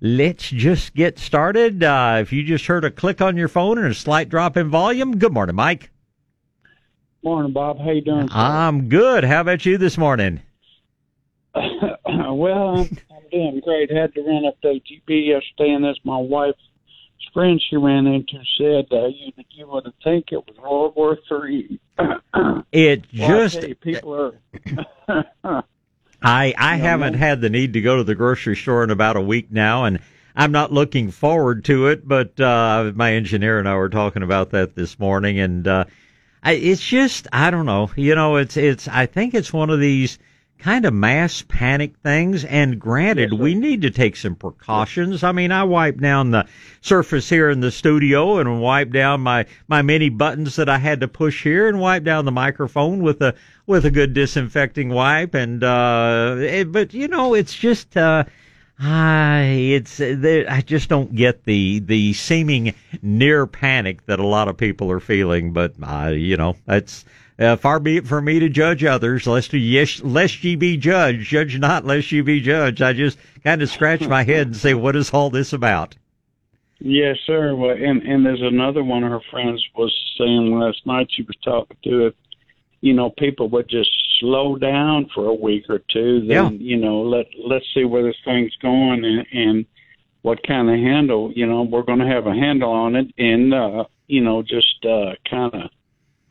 let's just get started. Uh, if you just heard a click on your phone and a slight drop in volume, good morning, Mike. Morning, Bob. How you doing? I'm good. How about you this morning? well, I'm, I'm doing great. Had to run up to HEB yesterday, and this my wife's friend she ran into said uh, you you would think it was World War Three. it well, just people are. I I haven't had the need to go to the grocery store in about a week now, and I'm not looking forward to it. But uh, my engineer and I were talking about that this morning, and uh, I, it's just I don't know. You know, it's it's I think it's one of these kind of mass panic things. And granted, Yes, we need to take some precautions. I mean, I wiped down the surface here in the studio and wiped down my, my many buttons that I had to push here and wiped down the microphone with a, with a good disinfecting wipe. And, uh, it, but you know, it's just, uh, I it's I just don't get the the seeming near panic that a lot of people are feeling, but uh, you know that's uh, far be it from me to judge others, lest yes, lest ye be judged. Judge not, lest ye be judged. I just kind of scratch my head and say, what is all this about? Yes, sir. Well, and and there's another one of her friends was saying last night. She was talking to it. You know, people would just slow down for a week or two. Then Yeah. you know, let let's see where this thing's going and, and what kind of handle. You know, we're going to have a handle on it, and uh, you know, just uh, kind of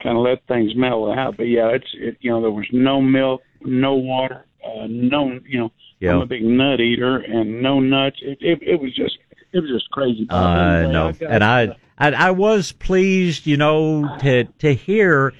kind of let things mellow out. But yeah, it's it, you know, there was no milk, no water, uh, no you know. I'm a big nut eater, and no nuts. It it, it was just it was just crazy. Uh, Anyway, no, I got, and I, I I was pleased, you know, to to hear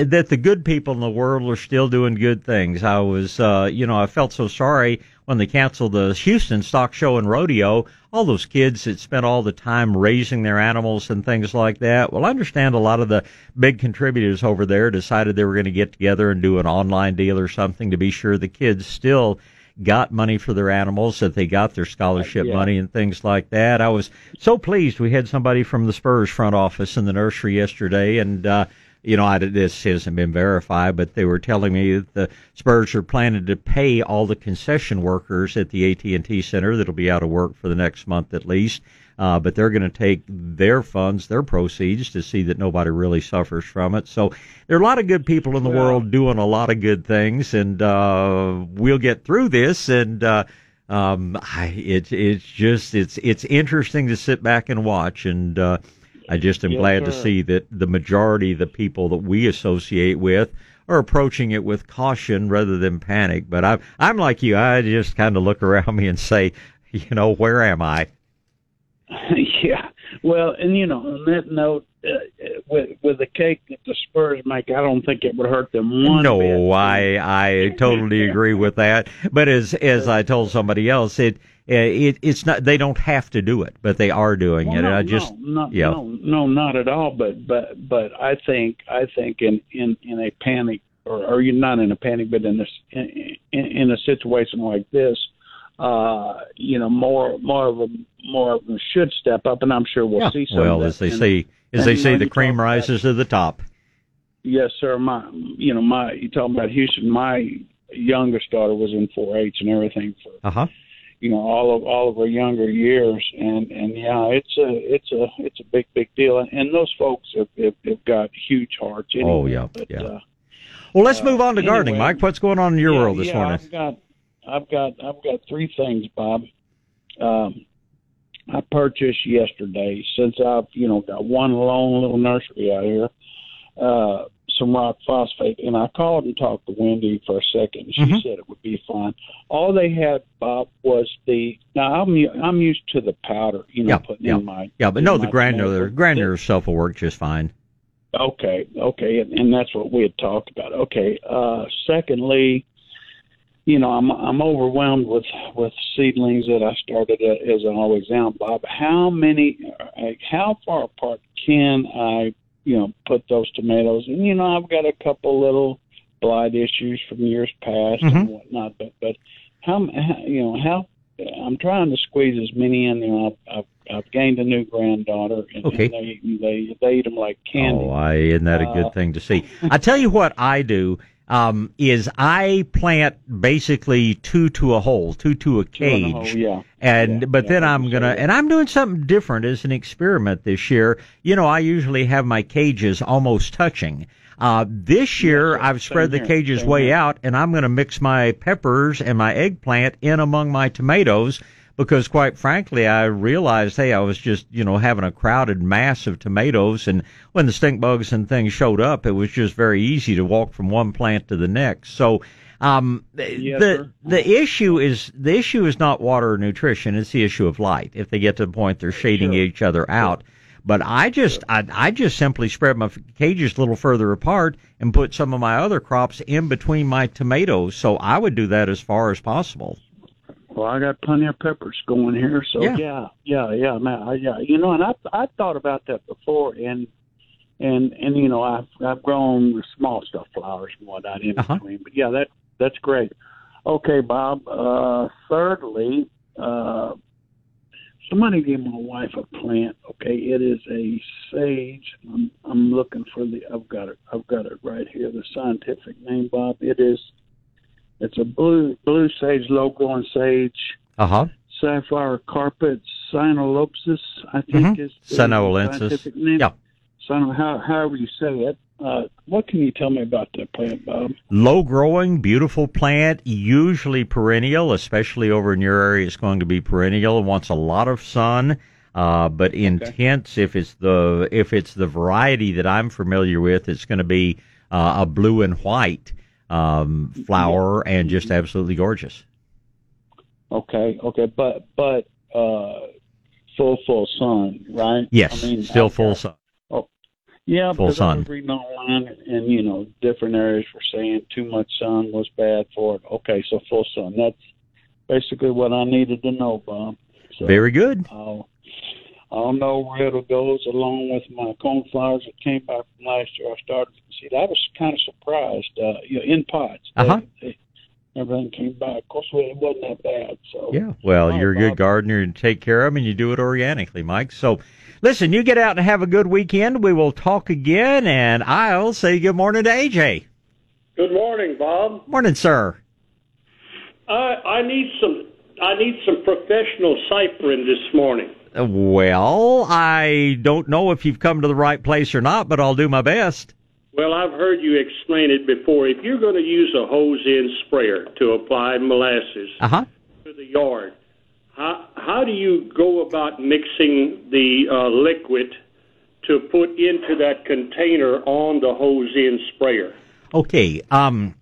that the good people in the world are still doing good things. I was, uh, you know, I felt so sorry when they canceled the Houston Stock Show and Rodeo. All those kids that spent all the time raising their animals and things like that. Well, I understand a lot of the big contributors over there decided they were going to get together and do an online deal or something to be sure the kids still got money for their animals, that they got their scholarship Yeah. money and things like that. I was so pleased we had somebody from the Spurs front office in the nursery yesterday, and uh, you know, I, this hasn't been verified, but they were telling me that the Spurs are planning to pay all the concession workers at the AT&T Center that'll be out of work for the next month at least. Uh, but they're going to take their funds, their proceeds, to see that nobody really suffers from it. So there are a lot of good people in the Well- world doing a lot of good things, and uh, we'll get through this. And uh, um, I, it's it's just it's it's interesting to sit back and watch, and uh, I just am Yes, glad to see that the majority of the people that we associate with are approaching it with caution rather than panic. But I'm I'm like you, I just kind of look around me and say, you know, where am I? yeah. Well, and you know, on that note, uh, with with the cake that the Spurs make, I don't think it would hurt them one no, bit. I I totally agree with that. But as as I told somebody else, it it it's not they don't have to do it, but they are doing Well, it. no, I just no, no, yeah. no, no, not at all. But but but I think I think in in in a panic, or or you're not in a panic, but in this in, in, in a situation like this, uh, you know, more more of them more of them should step up, and I'm sure we'll yeah. see some. well, of as they And- say, as they say, the cream rises to the top. Yes, sir. My, you know, my you talking about Houston. My youngest daughter was in 4-H and everything for Uh huh. You know all of all of her younger years, and and yeah, it's a it's a it's a big big deal, and, and those folks have, have, have got huge hearts. Anyway, Oh, yeah, but, yeah. Uh, Well, let's Uh, move on to gardening, anyway. Mike. What's going on in your yeah, world this yeah, morning? I've got I've got I've got three things, Bob. Um, I purchased yesterday since I've you know got one lone little nursery out here. Uh, some rock phosphate, and I called and talked to Wendy for a second. She Mhm. said it would be fine. All they had, Bob, was the. Now I'm I'm used to the powder, you know, Yeah, putting yeah. in my. Yeah, but no, the granular tomato. granular stuff will work just fine. Okay, okay, and, and that's what we had talked about. Okay. Uh, secondly, you know, I'm I'm overwhelmed with with seedlings that I started as I always am, Bob. How many? uh, How far apart can I, you know, put those tomatoes? And you know, I've got a couple little blight issues from years past and Mhm. whatnot, but but how, how you know how I'm trying to squeeze as many in there. I've, I've, I've gained a new granddaughter, and, Okay. and they they they eat them like candy. Oh, I isn't that a good Uh, thing to see? I tell you what I do. Um, is I plant basically two to a hole, two to a cage. hole, yeah. And Yeah, but yeah, then I'm gonna and I'm doing something different as an experiment this year. You know, I usually have my cages almost touching. Uh, this year. I've spread the cages way out and I'm gonna mix my peppers and my eggplant in among my tomatoes because quite frankly I realized hey I was just, you know, having a crowded mass of tomatoes and when the stink bugs and things showed up it was just very easy to walk from one plant to the next. So um, Yes, the sir. the issue is the issue is not water or nutrition; it's the issue of light. If they get to the point they're shading Sure. each other out, but I just I, I just simply spread my cages a little further apart and put some of my other crops in between my tomatoes. So I would do that as far as possible. Well, I got plenty of peppers going here, so Yeah. yeah, yeah, yeah, man, I, yeah. You know, and I I thought about that before, and and and you know, I've I've grown the small stuff, flowers and whatnot in Uh-huh. between. But yeah, that that's great. Okay, Bob. Uh, thirdly, uh, somebody gave my wife a plant. Okay, it is a sage. I'm I'm looking for the. I've got it. I've got it right here. The scientific name, Bob. It is. It's a blue blue sage, low growing sage Uh huh. sapphire carpet sinolopsis, I think Mhm. is the Sinaloensis. name. Yeah. Sino, how, however you say it. Uh, what can you tell me about that plant, Bob? Low growing, beautiful plant, usually perennial, especially over in your area. It's going to be perennial. It wants a lot of sun, uh, but intense. If it's the if it's the variety that I'm familiar with, it's going to be uh, a blue and white um, flower and just absolutely gorgeous. Okay, okay, but but uh, full full sun, right? Yes, I mean, still I've full got- sun. Oh, yeah, full I sun. was reading online, and you know, different areas were saying too much sun was bad for it. Okay, so full sun. That's basically what I needed to know, Bob. So, Very good. I'll, I'll know where it'll goes along with my cornflowers that came back from last year. I started to see. I was kind of surprised. Uh, you know, in pots, Uh-huh. they, everything came back. Of course, it wasn't that bad. So Yeah. Well, All right, you're a good gardener and take care of them, and you do it organically, Mike. So, listen, you get out and have a good weekend. We will talk again, and I'll say good morning to AJ. Good morning, Bob. Morning, sir. I I need some I need some professional cyprin this morning. Well, I don't know if you've come to the right place or not, but I'll do my best. Well, I've heard you explain it before. If you're going to use a hose-in sprayer to apply molasses Uh huh. to the yard, how how do you go about mixing the uh, liquid to put into that container on the hose-in sprayer? Okay. Um,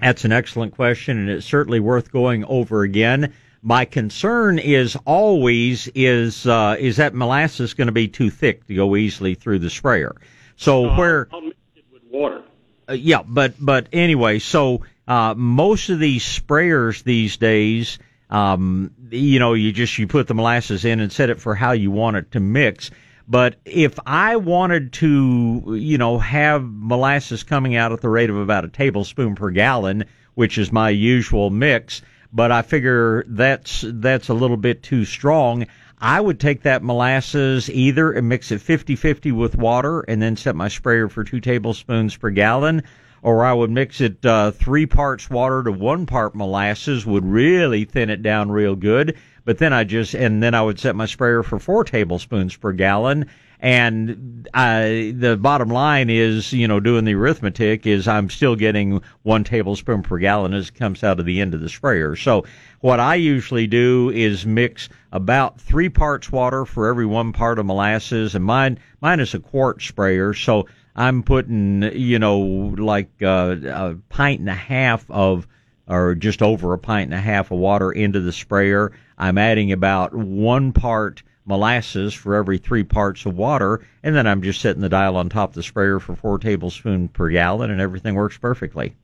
that's an excellent question, and it's certainly worth going over again. My concern is always is uh, is that molasses going to be too thick to go easily through the sprayer. So where I'll mix it with water. Uh, yeah, but but anyway, so uh, most of these sprayers these days, um, you know, you just you put the molasses in and set it for how you want it to mix. But if I wanted to, you know, have molasses coming out at the rate of about a tablespoon per gallon, which is my usual mix, but I figure that's that's a little bit too strong. I would take that molasses either and mix it 50-50 with water and then set my sprayer for two tablespoons per gallon, or I would mix it uh, three parts water to one part molasses would really thin it down real good. But then I just and then I would set my sprayer for four tablespoons per gallon. And I, the bottom line is, you know, doing the arithmetic is I'm still getting one tablespoon per gallon as it comes out of the end of the sprayer. So what I usually do is mix about three parts water for every one part of molasses, and mine mine is a quart sprayer, so I'm putting you know like uh, a pint and a half of or just over a pint and a half of water into the sprayer. I'm adding about one part molasses for every three parts of water, and then I'm just setting the dial on top of the sprayer for four tablespoons per gallon, and everything works perfectly.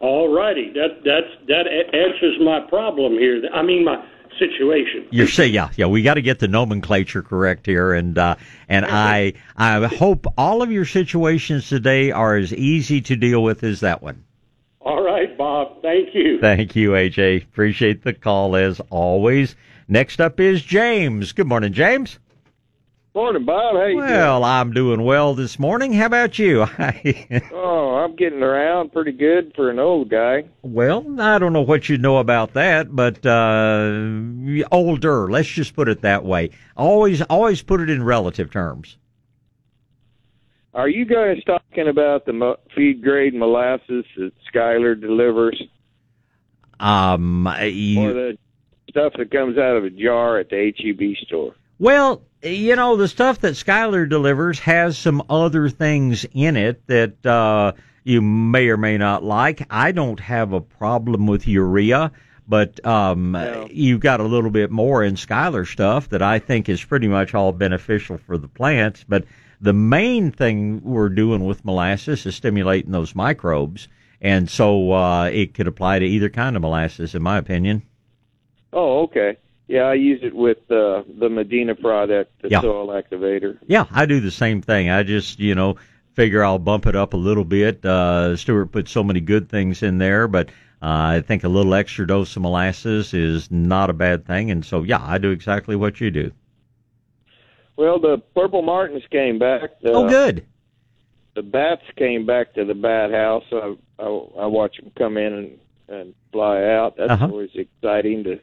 All righty, that that's that answers my problem here. I mean my situation. You're saying, yeah, yeah. We got to get the nomenclature correct here, and uh, and I I hope all of your situations today are as easy to deal with as that one. All right, Bob. Thank you. Thank you, AJ. Appreciate the call as always. Next up is James. Good morning, James. Morning, Bob. How you well, I'm doing well this morning. How about you? oh, I'm getting around pretty good for an old guy. well, I don't know what you know about that, but uh older. Let's just put it that way. Always, always put it in relative terms. Are you guys talking about the mo- feed grade molasses that Skyler delivers, Um, or the stuff that comes out of a jar at the HEB store? well, you know, the stuff that Skyler delivers has some other things in it that uh you may or may not like. I don't have a problem with urea. But um, you've got a little bit more in Skyler stuff that I think is pretty much all beneficial for the plants. But the main thing we're doing with molasses is stimulating those microbes, and so uh, it could apply to either kind of molasses, in my opinion. Oh, okay. Yeah, I use it with uh, the Medina product, the Yeah. soil activator. Yeah, I do the same thing. I just, you know, figure I'll bump it up a little bit. Uh, Stuart put so many good things in there, but uh, I think a little extra dose of molasses is not a bad thing. And so, yeah, I do exactly what you do. Well, the purple martins came back. The, oh, good. The bats came back to the bat house. I I, I watch them come in and and fly out. That's Uh-huh. always exciting to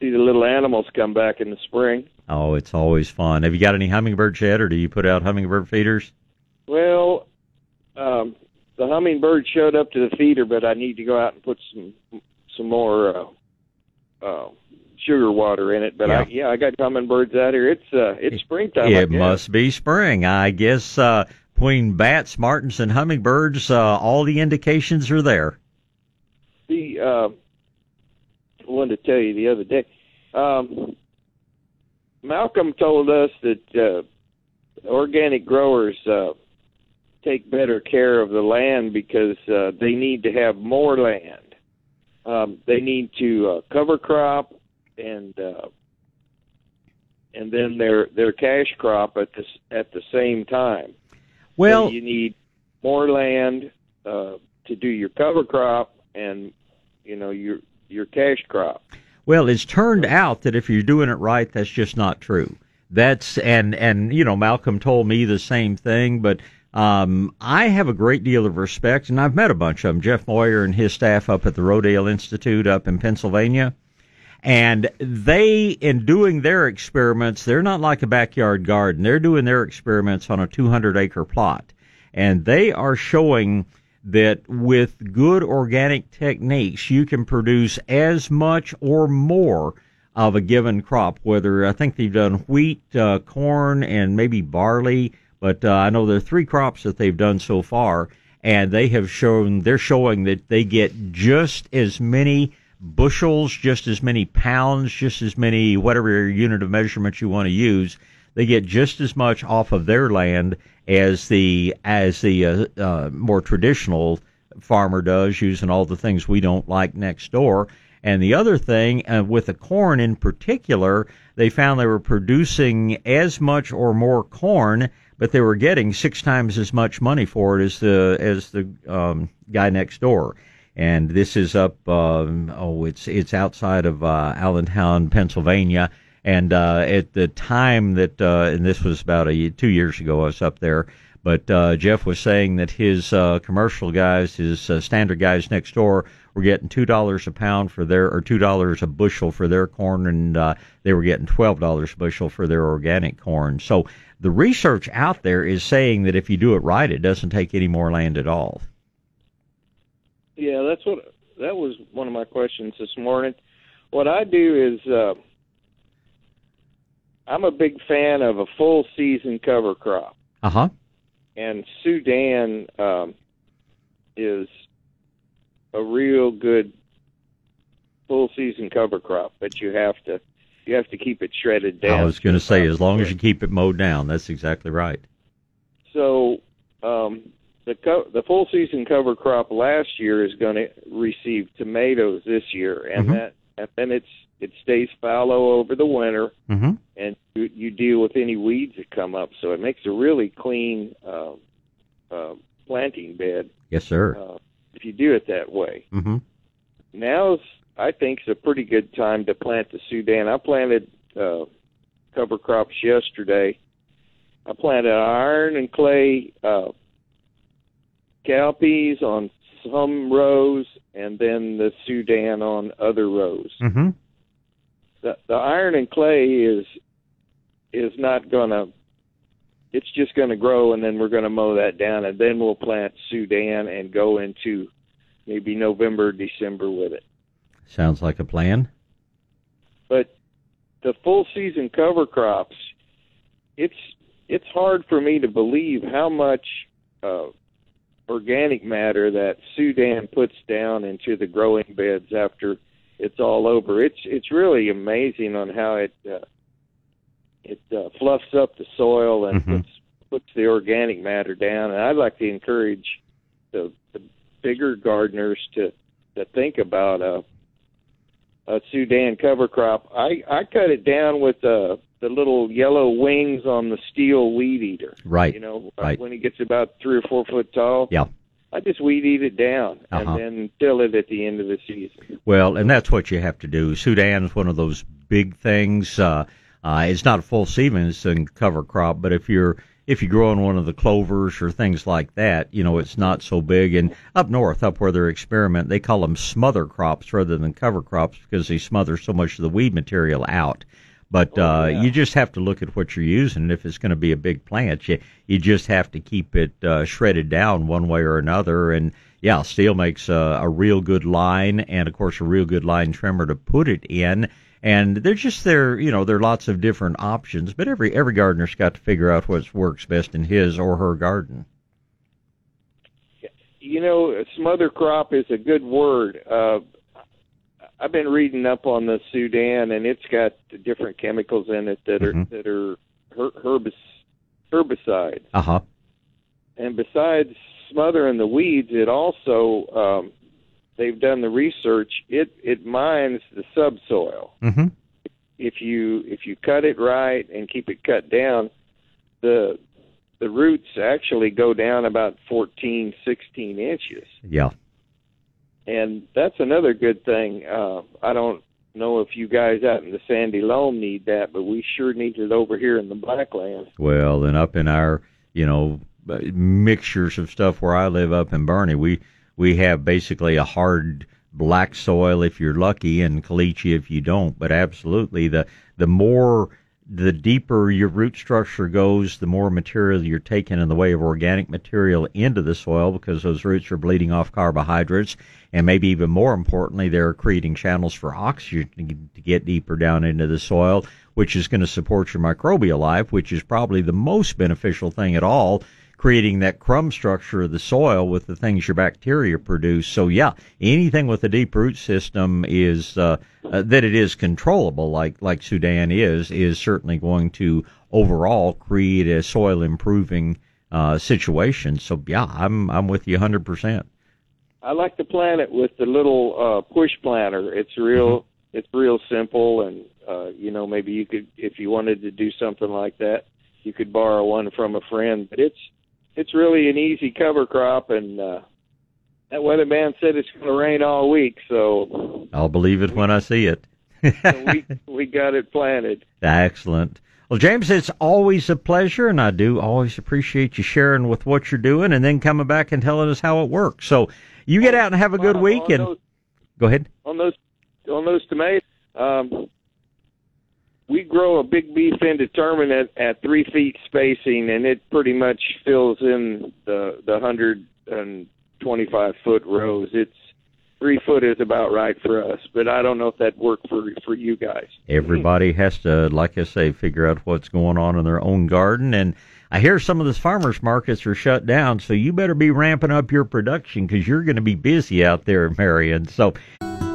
see the little animals come back in the spring. Oh, it's always fun. Have you got any hummingbirds yet, or do you put out hummingbird feeders? Well, um, the hummingbird showed up to the feeder, but I need to go out and put some some more uh, uh, sugar water in it. But I, Yeah. yeah, I got hummingbirds out here. It's uh, it's springtime. It must be spring. I guess uh, between bats, martins, and hummingbirds, uh, all the indications are there. The uh, I wanted to tell you the other day. Um, Malcolm told us that uh, organic growers uh, take better care of the land because uh, they need to have more land. Um, they need to uh, cover crop and uh, and then their their cash crop at the at the same time. Well, So you need more land uh, to do your cover crop and you know your your cash crop. Well, it's turned out that if you're doing it right, that's just not true. That's and and you know Malcolm told me the same thing, but um, I have a great deal of respect, and I've met a bunch of them. Jeff Moyer and his staff up at the Rodale Institute up in Pennsylvania, and they, in doing their experiments, they're not like a backyard garden. They're doing their experiments on a 200 acre plot, and they are showing that with good organic techniques, you can produce as much or more of a given crop. Whether I think they've done wheat, uh, corn, and maybe barley, but uh, I know there are three crops that they've done so far, and they have shown they're showing that they get just as many bushels, just as many pounds, just as many whatever unit of measurement you want to use. They get just as much off of their land as the as the uh, uh, more traditional farmer does, using all the things we don't like next door. And the other thing, uh, with the corn in particular, they found they were producing as much or more corn, but they were getting six times as much money for it as the as the um, guy next door. And this is up. Um, oh, it's it's outside of uh, Allentown, Pennsylvania. And uh, at the time that, uh, and this was about a two years ago, I was up there. But uh, Jeff was saying that his uh, commercial guys, his uh, standard guys next door, were getting two dollars a pound for their, or two dollars a bushel for their corn, and uh, they were getting twelve dollars a bushel for their organic corn. So the research out there is saying that if you do it right, it doesn't take any more land at all. Yeah, that's what that was one of my questions this morning. What I do is uh, I'm a big fan of a full season cover crop, Uh huh. and Sudan um, is a real good full season cover crop, but you have to you have to keep it shredded down. I was going to say, as long as you keep it mowed down, that's exactly right. So um, the co- the full season cover crop last year is going to receive tomatoes this year, and Mhm. that and then it's it stays fallow over the winter, Mm-hmm. and you, you deal with any weeds that come up. So it makes a really clean uh, uh, planting bed Yes, sir. uh, if you do it that way. Mm-hmm. Now's I think is a pretty good time to plant the Sudan. I planted uh, cover crops yesterday, I planted iron and clay uh, cowpeas on some rows, and then the Sudan on other rows. Mm-hmm. The, the iron and clay is is not gonna. It's just going to grow, and then we're going to mow that down, and then we'll plant Sudan and go into maybe November, December with it. Sounds like a plan. But the full season cover crops, it's it's hard for me to believe how much uh, organic matter that Sudan puts down into the growing beds after it's all over. It's it's really amazing on how it uh, it uh, fluffs up the soil and Mhm. puts puts the organic matter down. And I'd like to encourage the, the bigger gardeners to to think about a a Sudan cover crop. I I cut it down with uh, the little yellow wings on the Stihl weed eater. Right. You know, uh, right. when it gets about three or four foot tall. Yeah. I just weed eat it down Uh-huh. and then till it at the end of the season. Well, and that's what you have to do. Sudan is one of those big things. Uh, uh, it's not a full season it's a cover crop, but if you're if you grow on one of the clovers or things like that, you know it's not so big. And up north, up where they're experiment, they call them smother crops rather than cover crops because they smother so much of the weed material out. But Oh, uh, yeah. you just have to look at what you're using. If it's going to be a big plant, you you just have to keep it uh, shredded down one way or another. And yeah, Stihl makes a, a real good line, and of course a real good line trimmer to put it in. And they're just there, you know, there are lots of different options, but every every gardener's got to figure out what works best in his or her garden. You know, smother crop is a good word. Uh, I've been reading up on the Sudan, and it's got the different chemicals in it that are Mhm. that are her, herbis, herbicides. Uh huh. And besides smothering the weeds, it also um, they've done the research. It it mines the subsoil. Mm-hmm. if you if you cut it right and keep it cut down, the the roots actually go down about 14, 16 inches, Yeah. And that's another good thing. Uh, I don't know if you guys out in the sandy loam need that, but we sure need it over here in the Blacklands. Well, and up in our, you know, mixtures of stuff where I live up in Boerne, we we have basically a hard black soil if you're lucky and caliche if you don't. But absolutely, the the more the deeper your root structure goes, the more material you're taking in the way of organic material into the soil because those roots are bleeding off carbohydrates. And maybe even more importantly, they're creating channels for oxygen to get deeper down into the soil, which is going to support your microbial life, which is probably the most beneficial thing at all creating that crumb structure of the soil with the things your bacteria produce. So yeah, anything with a deep root system is uh, uh, that it is controllable, like like Sudan is, is certainly going to overall create a soil improving uh, situation. So yeah, I'm I'm with you 100. percent I like to plant it with the little uh, push planter. It's real. It's real simple, and uh, you know maybe you could, if you wanted to do something like that, you could borrow one from a friend. But it's it's really an easy cover crop, and uh, that weatherman said it's going to rain all week, so, I'll believe it when I see it. so we we got it planted. Excellent. Well, James, it's always a pleasure, and I do always appreciate you sharing with what you're doing and then coming back and telling us how it works. So you get out and have a good week, and those, go ahead. on those on those tomatoes. Um, we grow a big beef indeterminate at three feet spacing, and it pretty much fills in the the hundred and twenty five foot rows. It's three foot is about right for us, but I don't know if that worked for for you guys. Everybody hmm. has to, like I say, figure out what's going on in their own garden. And I hear some of the farmers markets are shut down, so you better be ramping up your production because you're going to be busy out there, Marion. So,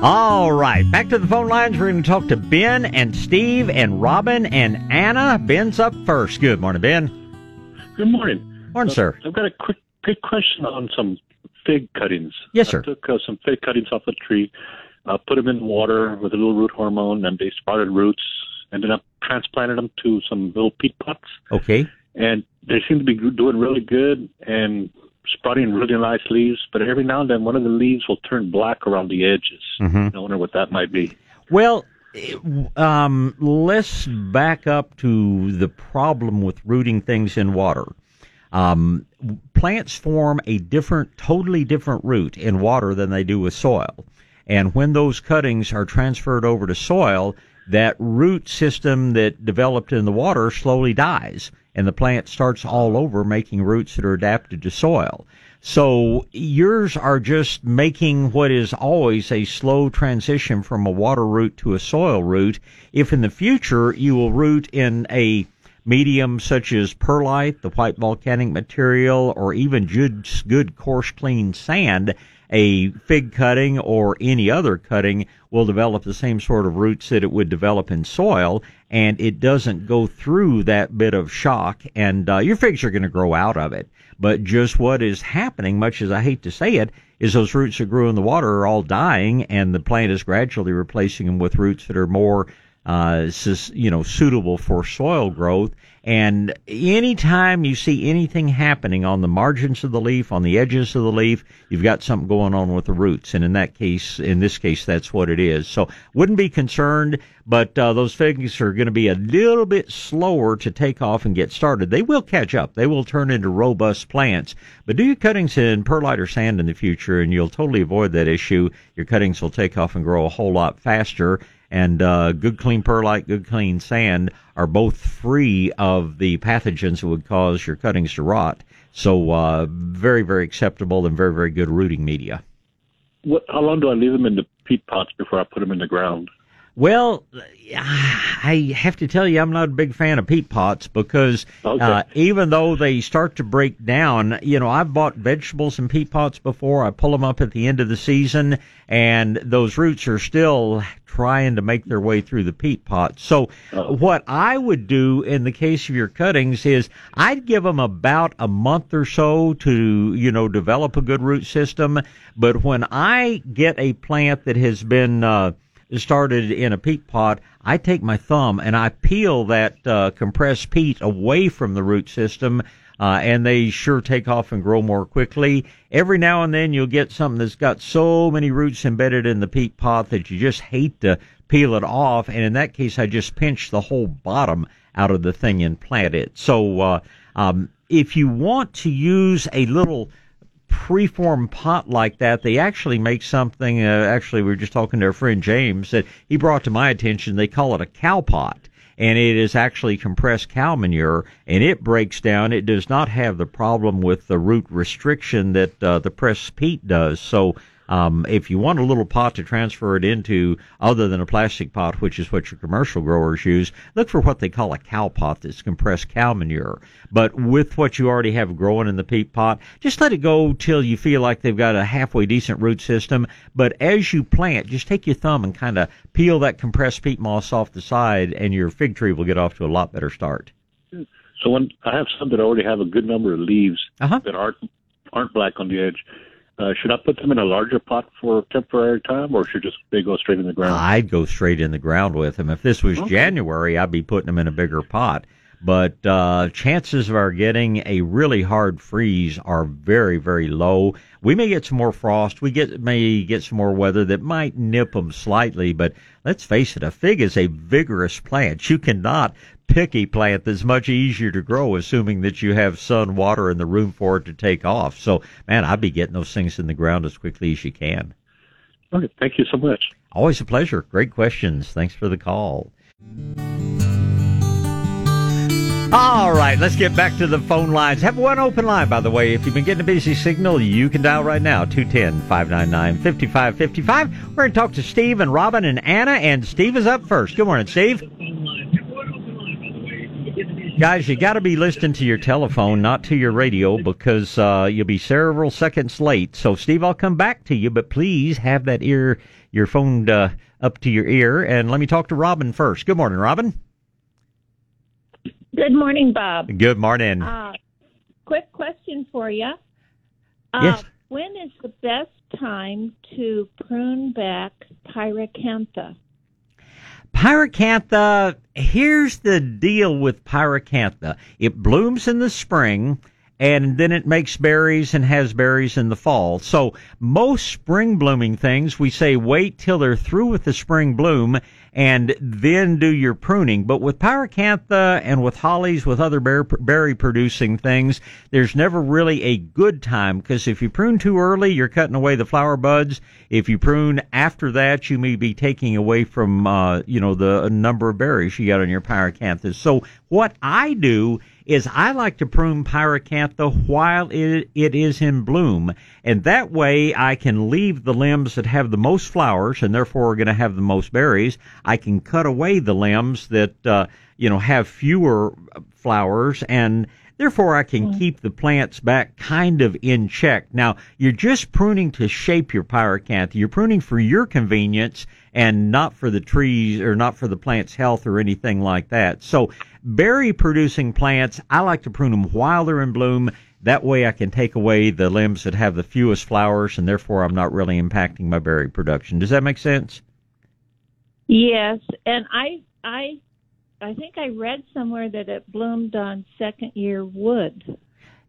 all right, back to the phone lines. We're going to talk to Ben and Steve and Robin and Anna. Ben's up first. Good morning, Ben. Good morning. Morning, sir. I've got a quick quick question on some fig cuttings. Yes, sir. I took uh, some fig cuttings off the tree, uh, put them in water with a little root hormone, and they sprouted roots. Ended up transplanted them to some little peat pots, Okay. and they seem to be doing really good and sprouting really nice leaves. But every now and then, one of the leaves will turn black around the edges. Mm-hmm. I wonder what that might be. Well, um, let's back up to the problem with rooting things in water. Um, plants form a different, totally different root in water than they do with soil. And when those cuttings are transferred over to soil, that root system that developed in the water slowly dies and the plant starts all over making roots that are adapted to soil. So yours are just making what is always a slow transition from a water root to a soil root. If in the future you will root in a medium such as perlite, the white volcanic material, or even good, good coarse clean sand, a fig cutting or any other cutting will develop the same sort of roots that it would develop in soil, and it doesn't go through that bit of shock, and uh, your figs are going to grow out of it. But just what is happening, much as I hate to say it, is those roots that grew in the water are all dying, and the plant is gradually replacing them with roots that are more uh, you know, suitable for soil growth. And anytime you see anything happening on the margins of the leaf, on the edges of the leaf, you've got something going on with the roots. And in that case, in this case, that's what it is. So wouldn't be concerned, but uh, those figs are going to be a little bit slower to take off and get started. They will catch up. They will turn into robust plants. But do your cuttings in perlite or sand in the future, and you'll totally avoid that issue. Your cuttings will take off and grow a whole lot faster and uh, good clean perlite, good clean sand are both free of the pathogens that would cause your cuttings to rot. So uh, very, very acceptable and very, very good rooting media. What, how long do I leave them in the peat pots before I put them in the ground? Well, I have to tell you, I'm not a big fan of peat pots because okay. uh, even though they start to break down, you know, I've bought vegetables in peat pots before. I pull them up at the end of the season, and those roots are still trying to make their way through the peat pot. So, oh. what I would do in the case of your cuttings is I'd give them about a month or so to, you know, develop a good root system. But when I get a plant that has been uh, started in a peat pot, I take my thumb and I peel that uh, compressed peat away from the root system. Uh, and they sure take off and grow more quickly. Every now and then you'll get something that's got so many roots embedded in the peat pot that you just hate to peel it off. And in that case, I just pinch the whole bottom out of the thing and plant it. So, uh, um, if you want to use a little preform pot like that, they actually make something. Uh, actually, we were just talking to our friend James that he brought to my attention. They call it a cow pot. And it is actually compressed cow manure, and it breaks down. It does not have the problem with the root restriction that uh, the pressed peat does. So um, if you want a little pot to transfer it into other than a plastic pot, which is what your commercial growers use, look for what they call a cow pot that's compressed cow manure. But with what you already have growing in the peat pot, just let it go till you feel like they've got a halfway decent root system. But as you plant, just take your thumb and kind of peel that compressed peat moss off the side, and your fig tree will get off to a lot better start. So when I have some that already have a good number of leaves uh-huh. that aren't aren't black on the edge, uh, should I put them in a larger pot for a temporary time, or should just they go straight in the ground? I'd go straight in the ground with them. If this was okay. January, I'd be putting them in a bigger pot. But uh, chances of our getting a really hard freeze are very, very low. We may get some more frost. We get may get some more weather that might nip them slightly. But let's face it, a fig is a vigorous plant. You cannot picky plant that's much easier to grow, assuming that you have sun, water, and the room for it to take off. So, man, I'd be getting those things in the ground as quickly as you can. Okay, thank you so much. Always a pleasure. Great questions. Thanks for the call. All right, let's get back to the phone lines. Have one open line, by the way. If you've been getting a busy signal, you can dial right now, 210 599 5555. We're going to talk to Steve and Robin and Anna, and Steve is up first. Good morning, Steve. Guys, you got to be listening to your telephone, not to your radio, because uh, you'll be several seconds late. So, Steve, I'll come back to you, but please have that ear, your phone uh, up to your ear, and let me talk to Robin first. Good morning, Robin. Good morning, Bob. Good morning. Uh, quick question for you. Uh, yes. When is the best time to prune back pyracantha? Pyracantha, here's the deal with pyracantha. It blooms in the spring and then it makes berries and has berries in the fall. So most spring blooming things, we say wait till they're through with the spring bloom and then do your pruning. But with pyracantha and with hollies, with other berry producing things, there's never really a good time because if you prune too early, you're cutting away the flower buds. If you prune after that, you may be taking away from, uh, you know, the number of berries you got on your pyracanthus. So what I do is I like to prune pyracantha while it, it is in bloom. And that way I can leave the limbs that have the most flowers and therefore are going to have the most berries. I can cut away the limbs that, uh, you know, have fewer flowers and Therefore, I can mm. keep the plants back kind of in check. Now, you're just pruning to shape your pyracantha. You're pruning for your convenience and not for the trees or not for the plant's health or anything like that. So, berry producing plants, I like to prune them while they're in bloom. That way I can take away the limbs that have the fewest flowers and therefore I'm not really impacting my berry production. Does that make sense? Yes, and I I I think I read somewhere that it bloomed on second year wood.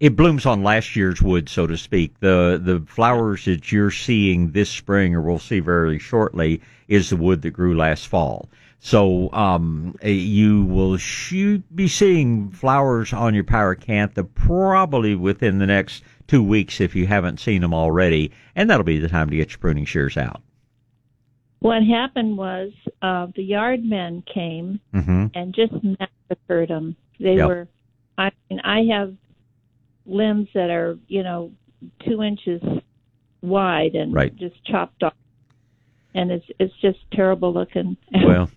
It blooms on last year's wood, so to speak. The the flowers that you're seeing this spring, or we'll see very shortly, is the wood that grew last fall. So um, eh, you will shoot, be seeing flowers on your pyracantha probably within the next two weeks if you haven't seen them already, and that'll be the time to get your pruning shears out. What happened was uh, the yard men came mm-hmm. and just massacred them. They yep. were, I mean, I have limbs that are, you know, two inches wide and right. just chopped off, and it's it's just terrible looking. Well,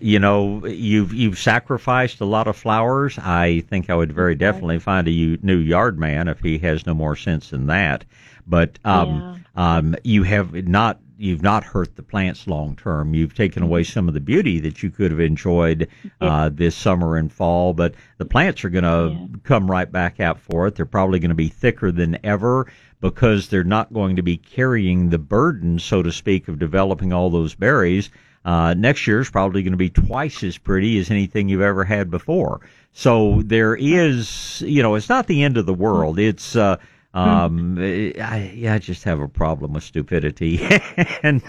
you know, you've you've sacrificed a lot of flowers. I think I would very definitely find a new yard man if he has no more sense than that. But um, yeah. um, you have not you've not hurt the plants long term. You've taken away mm-hmm. some of the beauty that you could have enjoyed uh, this summer and fall, but the plants are going to yeah. come right back out for it. They're probably going to be thicker than ever because they're not going to be carrying the burden, so to speak, of developing all those berries. Uh, next year is probably going to be twice as pretty as anything you've ever had before. So there is, you know, it's not the end of the world. It's, uh, um, I, I just have a problem with stupidity, and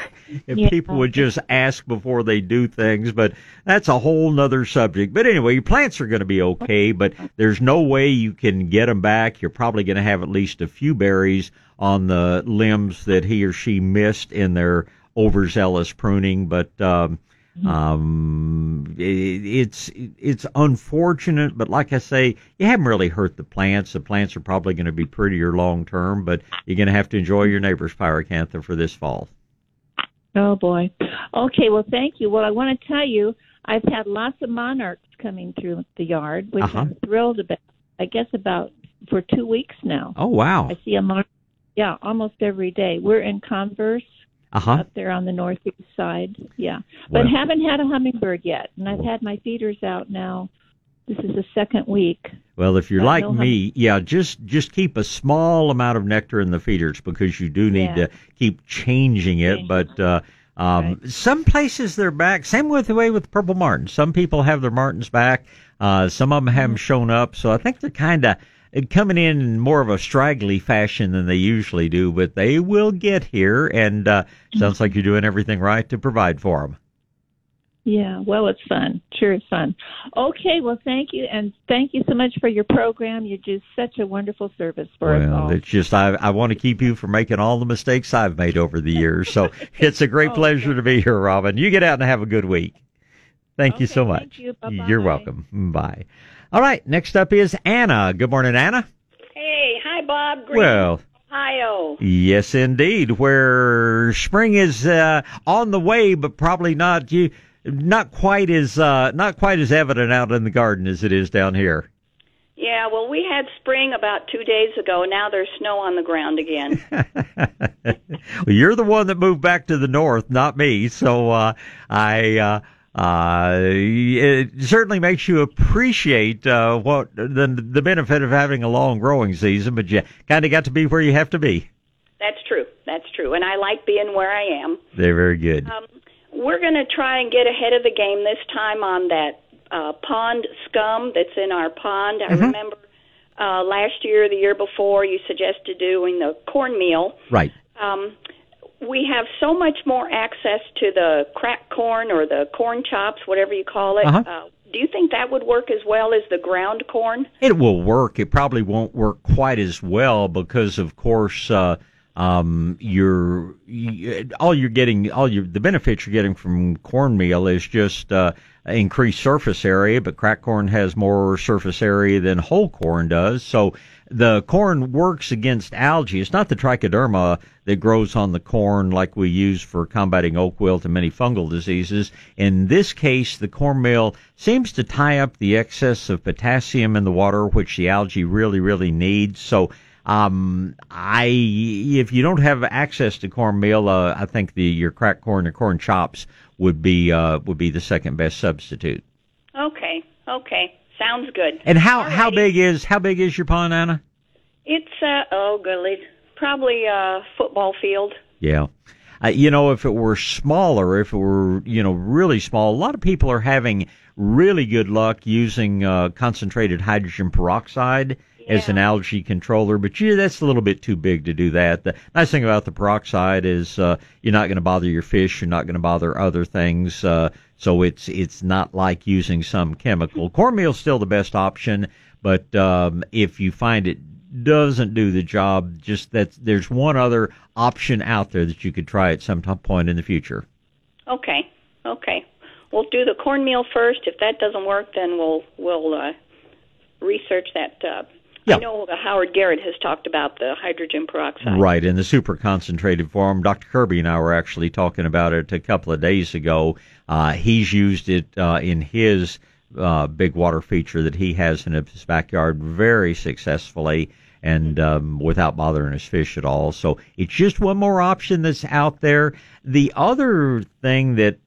if yeah. people would just ask before they do things, but that's a whole nother subject. But anyway, your plants are going to be okay, but there's no way you can get them back. You're probably going to have at least a few berries on the limbs that he or she missed in their overzealous pruning, but um. Um, it, it's it's unfortunate, but like I say, you haven't really hurt the plants. The plants are probably going to be prettier long term, but you're going to have to enjoy your neighbor's pyracantha for this fall. Oh boy. Okay, well, thank you. Well, I want to tell you, I've had lots of monarchs coming through the yard, which uh-huh. I'm thrilled about. I guess about for two weeks now. Oh wow! I see a monarch. Yeah, almost every day. We're in Converse uh-huh. up there on the northeast side. Yeah, but well, haven't had a hummingbird yet, and I've had my feeders out now. This is the second week. Well, if you're like no me, hum- yeah, just just keep a small amount of nectar in the feeders because you do need yeah. to keep changing it. Change. But uh, um, right. some places they're back. Same with the way with purple martins. Some people have their martins back. Uh, some of them haven't mm-hmm. shown up, so I think they're kind of coming in in more of a straggly fashion than they usually do, but they will get here, and uh, sounds like you're doing everything right to provide for them. Yeah, well, it's fun. Sure, it's fun. Okay, well, thank you, and thank you so much for your program. You do such a wonderful service for well, us all. It's just I, I want to keep you from making all the mistakes I've made over the years. So it's a great oh, pleasure to be here, Robin. You get out and have a good week. Thank okay, you so much. You. You're welcome. Bye. All right, next up is Anna. Good morning, Anna. Hey, hi, Bob. Greetings. Well, Ohio. Yes, indeed. Where spring is uh, on the way, but probably not you, not quite as uh, not quite as evident out in the garden as it is down here. Yeah, well, we had spring about two days ago. Now there's snow on the ground again. well, you're the one that moved back to the north, not me. So uh, I. Uh, it certainly makes you appreciate uh, what the the benefit of having a long growing season, but you kind of got to be where you have to be. That's true. That's true, and I like being where I am. They're very good. Um, we're going to try and get ahead of the game this time on that uh, pond scum that's in our pond. I mm-hmm. remember uh, last year, the year before, you suggested doing the cornmeal. Right. Um, we have so much more access to the cracked corn or the corn chops, whatever you call it. Uh-huh. Uh, do you think that would work as well as the ground corn? It will work. It probably won't work quite as well because, of course, uh, um, you're you, all you're getting, all you the benefits you're getting from cornmeal is just uh, increased surface area. But cracked corn has more surface area than whole corn does, so the corn works against algae. It's not the trichoderma that grows on the corn like we use for combating oak wilt and many fungal diseases. In this case, the cornmeal seems to tie up the excess of potassium in the water, which the algae really, really needs. So, um, I, if you don't have access to cornmeal, uh, I think the, your cracked corn or corn chops would be, uh, would be the second best substitute. Okay. Okay. Sounds good. And how Alrighty. how big is how big is your pond, Anna? It's uh oh goodly, probably a football field. Yeah. Uh, you know, if it were smaller, if it were, you know, really small, a lot of people are having really good luck using uh, concentrated hydrogen peroxide yeah. as an algae controller. But yeah, that's a little bit too big to do that. The nice thing about the peroxide is uh, you're not going to bother your fish. You're not going to bother other things. Uh, so it's it's not like using some chemical. Cornmeal's still the best option, but um, if you find it doesn't do the job, just that there's one other option out there that you could try at some point in the future. Okay, okay. We'll do the cornmeal first. If that doesn't work, then we'll we'll uh, research that. Uh, yeah. I know Howard Garrett has talked about the hydrogen peroxide. Right, in the super concentrated form. Dr. Kirby and I were actually talking about it a couple of days ago. Uh, he's used it uh, in his uh, big water feature that he has in his backyard very successfully and um, without bothering his fish at all. So it's just one more option that's out there. The other thing that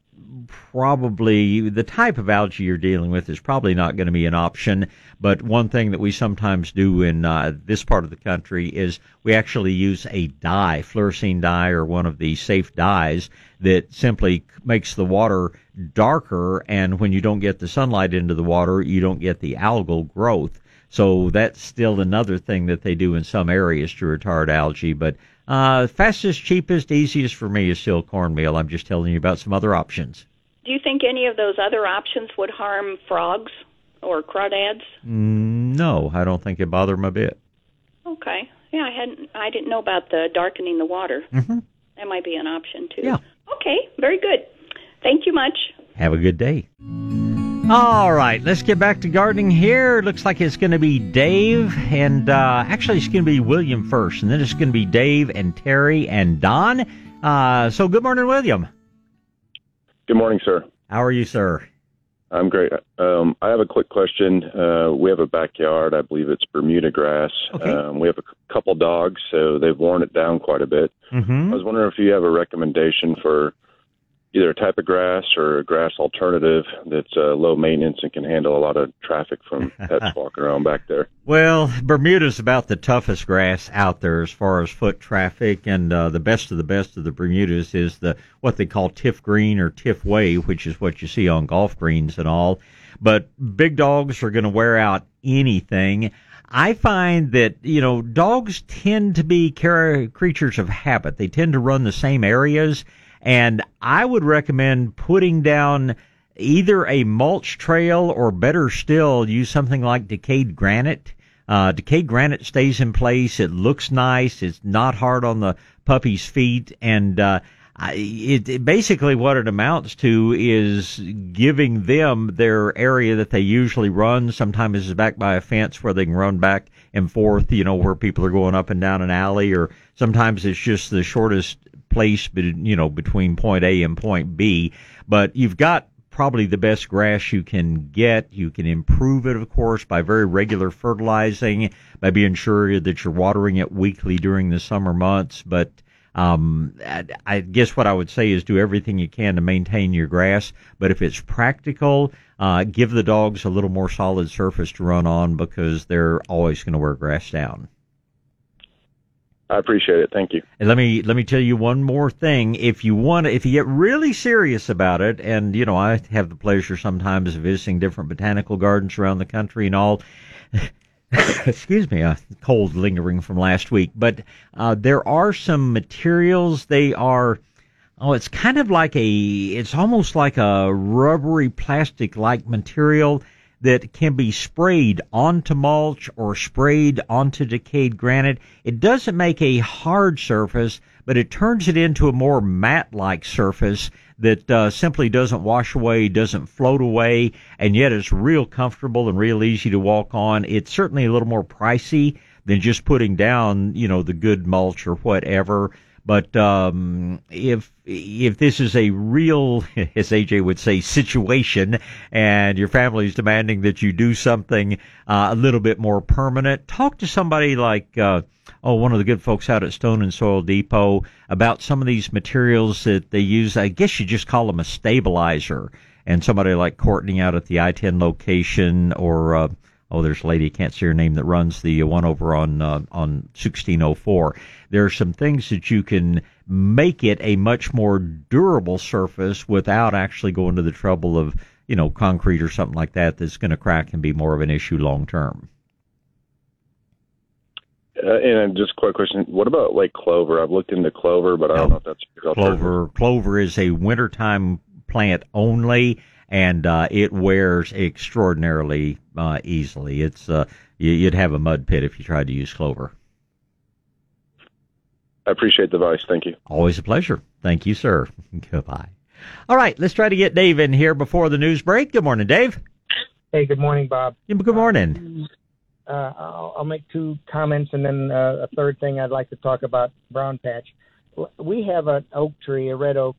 probably the type of algae you're dealing with is probably not going to be an option. But one thing that we sometimes do in uh, this part of the country is we actually use a dye, fluorescein dye, or one of the safe dyes that simply makes the water darker. And when you don't get the sunlight into the water, you don't get the algal growth. So that's still another thing that they do in some areas to retard algae. But uh, fastest, cheapest, easiest for me is still cornmeal. I'm just telling you about some other options. Do you think any of those other options would harm frogs or crawdads? Mm, no, I don't think it bothered them a bit. Okay. Yeah, I hadn't. I didn't know about the darkening the water. Mm-hmm. That might be an option too. Yeah. Okay. Very good. Thank you much. Have a good day. All right, let's get back to gardening here. Looks like it's going to be Dave, and uh, actually, it's going to be William first, and then it's going to be Dave and Terry and Don. Uh, so, good morning, William. Good morning, sir. How are you, sir? I'm great. Um, I have a quick question. Uh, we have a backyard. I believe it's Bermuda grass. Okay. Um, we have a couple dogs, so they've worn it down quite a bit. Mm-hmm. I was wondering if you have a recommendation for either a type of grass or a grass alternative that's uh, low maintenance and can handle a lot of traffic from pets walking around back there. Well, Bermuda's about the toughest grass out there as far as foot traffic, and uh, the best of the best of the Bermudas is the what they call Tifgreen or Tifway, which is what you see on golf greens and all. But big dogs are going to wear out anything. I find that, you know, dogs tend to be creatures of habit. They tend to run the same areas and I would recommend putting down either a mulch trail or better still, use something like decayed granite. Uh, decayed granite stays in place. It looks nice. It's not hard on the puppy's feet. And, uh, it, it, basically what it amounts to is giving them their area that they usually run. Sometimes it's back by a fence where they can run back and forth, you know, where people are going up and down an alley, or sometimes it's just the shortest place, you know, between point A and point B. But you've got probably the best grass you can get. You can improve it, of course, by very regular fertilizing, by being sure that you're watering it weekly during the summer months. But um, I guess what I would say is do everything you can to maintain your grass. But if it's practical, uh, give the dogs a little more solid surface to run on because they're always going to wear grass down. I appreciate it. Thank you. And let me let me tell you one more thing. If you want, if you get really serious about it, and you know, I have the pleasure sometimes of visiting different botanical gardens around the country and all. excuse me, a cold lingering from last week. But uh, there are some materials. They are, oh, it's kind of like a, it's almost like a rubbery plastic like material that can be sprayed onto mulch or sprayed onto decayed granite. It doesn't make a hard surface, but it turns it into a more matte like surface that uh, simply doesn't wash away, doesn't float away, and yet is real comfortable and real easy to walk on. It's certainly a little more pricey than just putting down, you know, the good mulch or whatever. But um, if if this is a real, as AJ would say, situation, and your family is demanding that you do something uh, a little bit more permanent, talk to somebody like uh, oh one of the good folks out at Stone and Soil Depot about some of these materials that they use. I guess you just call them a stabilizer. And somebody like Courtney out at the I-10 location, or uh, oh, there's a lady I can't see her name that runs the one over on uh, on 1604. There are some things that you can make it a much more durable surface without actually going to the trouble of you know concrete or something like that that's going to crack and be more of an issue long term. Uh, and just a quick question: What about like clover? I've looked into clover, but I don't know if that's clover. Clover is a wintertime plant only and uh, it wears extraordinarily uh, easily. It's uh, you'd have a mud pit if you tried to use clover. I appreciate the advice. Thank you. Always a pleasure. Thank you, sir. Goodbye. All right, let's try to get Dave in here before the news break. Good morning, Dave. Hey, good morning, Bob. Good morning. Uh, I'll, I'll, make two comments and then uh, a third thing I'd like to talk about brown patch. We have an oak tree, a red oak,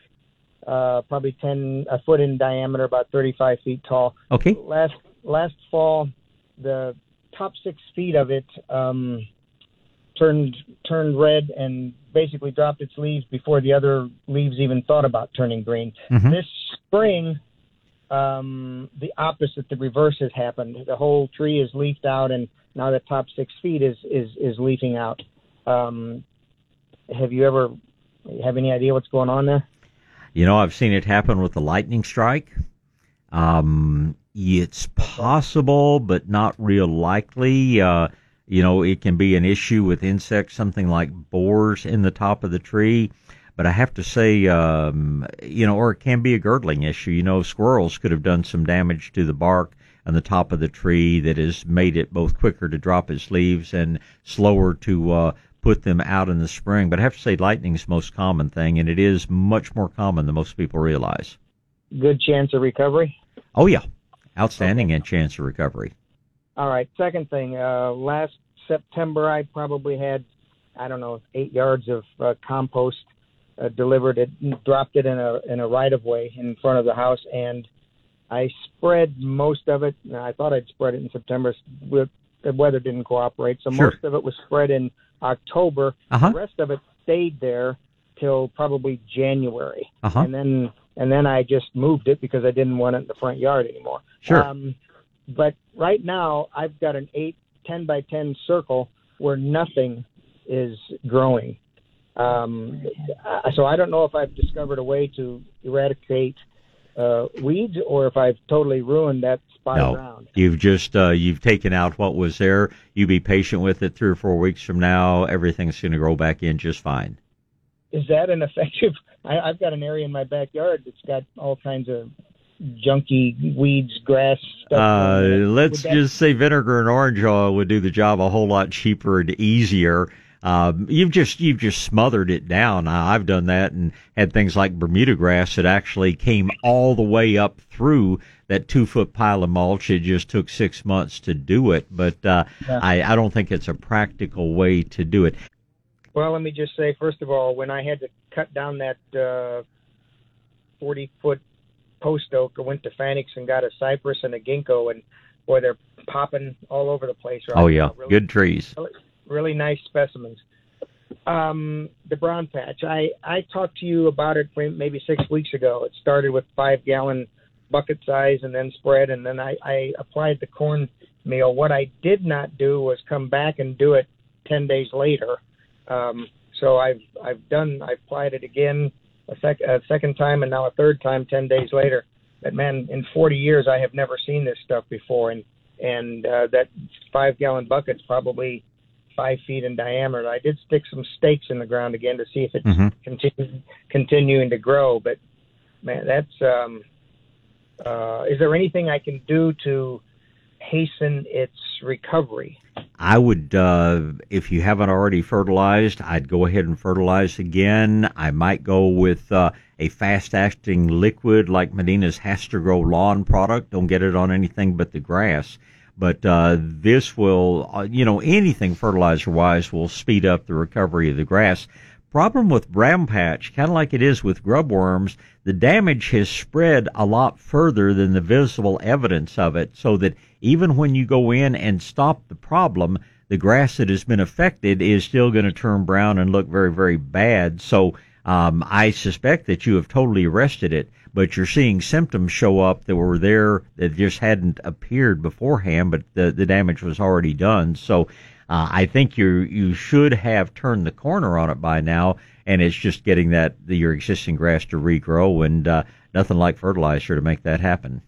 uh, probably 10 a foot in diameter, about 35 feet tall. Okay. Last last fall, the top six feet of it um, turned turned red and basically dropped its leaves before the other leaves even thought about turning green. Mm-hmm. This spring, um, the opposite, the reverse has happened. The whole tree is leafed out, and now the top six feet is is is leafing out. Um, have you ever have any idea what's going on there? You know, I've seen it happen with the lightning strike. Um, it's possible, but not real likely. Uh, you know, it can be an issue with insects, something like borers in the top of the tree. But I have to say, um, you know, or it can be a girdling issue. You know, squirrels could have done some damage to the bark on the top of the tree that has made it both quicker to drop its leaves and slower to uh, put them out in the spring. But I have to say, lightning's the most common thing, and it is much more common than most people realize. Good chance of recovery. Oh yeah, outstanding okay. chance of recovery. All right. Second thing, uh, last September I probably had, I don't know, eight yards of uh, compost uh, delivered. It dropped it in a in a right of way in front of the house, and I spread most of it. I thought I'd spread it in September. With the weather didn't cooperate, so sure. most of it was spread in October. Uh-huh. The rest of it stayed there till probably January, uh-huh. and then and then I just moved it because I didn't want it in the front yard anymore. Sure. Um, but right now I've got an eight ten by ten circle where nothing is growing. Um, so I don't know if I've discovered a way to eradicate uh, weeds or if I've totally ruined that spot no, around. You've just uh, you've taken out what was there. You be patient with it. Three or four weeks from now, everything's going to grow back in just fine. Is that an effective? I, I've got an area in my backyard that's got all kinds of junky weeds, grass. Stuff uh, let's that... just say vinegar and orange oil would do the job a whole lot cheaper and easier. Um, you've just you've just smothered it down. I've done that and had things like Bermuda grass that actually came all the way up through that two foot pile of mulch. It just took six months to do it, but uh, yeah. I, I don't think it's a practical way to do it. Well, let me just say first of all, when I had to cut down that uh, forty foot post oak, I went to Phoenix and got a cypress and a ginkgo, and boy, they're popping all over the place right Oh yeah, really, good trees. Really, really nice specimens. Um, the brown patch. I I talked to you about it maybe six weeks ago. It started with five gallon bucket size and then spread, and then I, I applied the corn meal. What I did not do was come back and do it ten days later. Um, so I've I've done I applied it again a, sec- a second time and now a third time ten days later. But man, in 40 years I have never seen this stuff before, and and uh, that five gallon bucket's probably five feet in diameter. I did stick some stakes in the ground again to see if it's mm-hmm. continu- continuing to grow, but man, that's. Um, uh, is there anything I can do to hasten its recovery? I would, uh, if you haven't already fertilized, I'd go ahead and fertilize again. I might go with uh, a fast-acting liquid like Medina's HastaGro lawn product. Don't get it on anything but the grass. But uh, this will, uh, you know, anything fertilizer-wise will speed up the recovery of the grass. Problem with brown patch, kind of like it is with grub worms, the damage has spread a lot further than the visible evidence of it, so that even when you go in and stop the problem, the grass that has been affected is still going to turn brown and look very, very bad. So um, I suspect that you have totally arrested it, but you're seeing symptoms show up that were there that just hadn't appeared beforehand, but the, the damage was already done. So uh, I think you you should have turned the corner on it by now, and it's just getting that the, your existing grass to regrow, and uh, nothing like fertilizer to make that happen.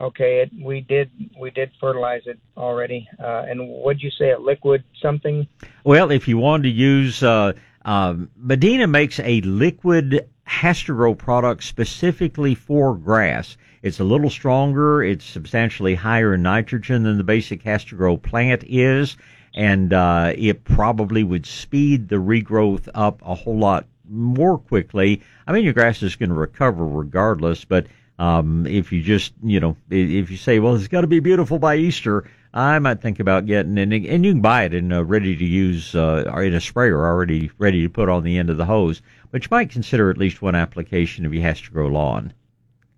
Okay, it, we did we did fertilize it already, uh, and what'd you say? A liquid something? Well, if you wanted to use, uh, um, Medina makes a liquid HastaGro product specifically for grass. It's a little stronger. It's substantially higher in nitrogen than the basic HastaGro plant is and uh, it probably would speed the regrowth up a whole lot more quickly. I mean, your grass is going to recover regardless, but um, if you just, you know, if you say, well, it's got to be beautiful by Easter, I might think about getting and and you can buy it in a ready to use uh, in a sprayer already ready to put on the end of the hose. But you might consider at least one application if you HastaGro lawn.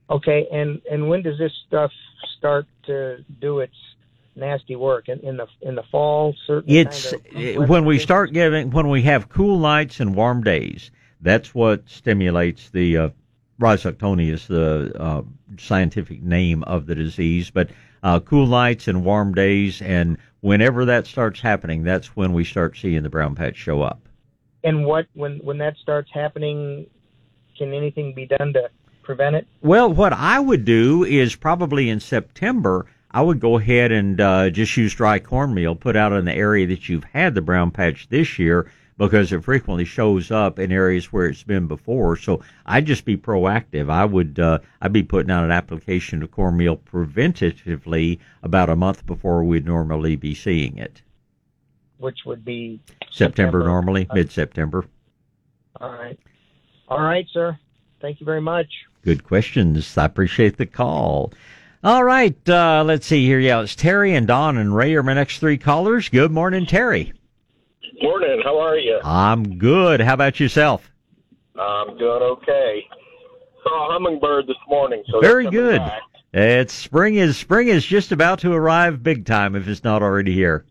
Okay, and and when does this stuff start to do its nasty work in, in the in the fall. Certain it's kind of when we start getting when we have cool nights and warm days. That's what stimulates the uh, rhizoctonia is the uh, scientific name of the disease. But uh, cool nights and warm days, and whenever that starts happening, that's when we start seeing the brown patch show up. And what when when that starts happening, can anything be done to prevent it? Well, what I would do is probably in September I would go ahead and uh, just use dry cornmeal put out in the area that you've had the brown patch this year because it frequently shows up in areas where it's been before. So I'd just be proactive. I would uh, I'd be putting out an application of cornmeal preventatively about a month before we'd normally be seeing it. Which would be September, September. normally, uh, mid September. All right. All right, sir. Thank you very much. Good questions. I appreciate the call. All right, uh, let's see here. Yeah, it's Terry and Don and Ray are my next three callers. Good morning, Terry. Morning. How are you? I'm good. How about yourself? I'm doing okay. Saw a hummingbird this morning. So very good. Back. It's spring is spring is just about to arrive big time if it's not already here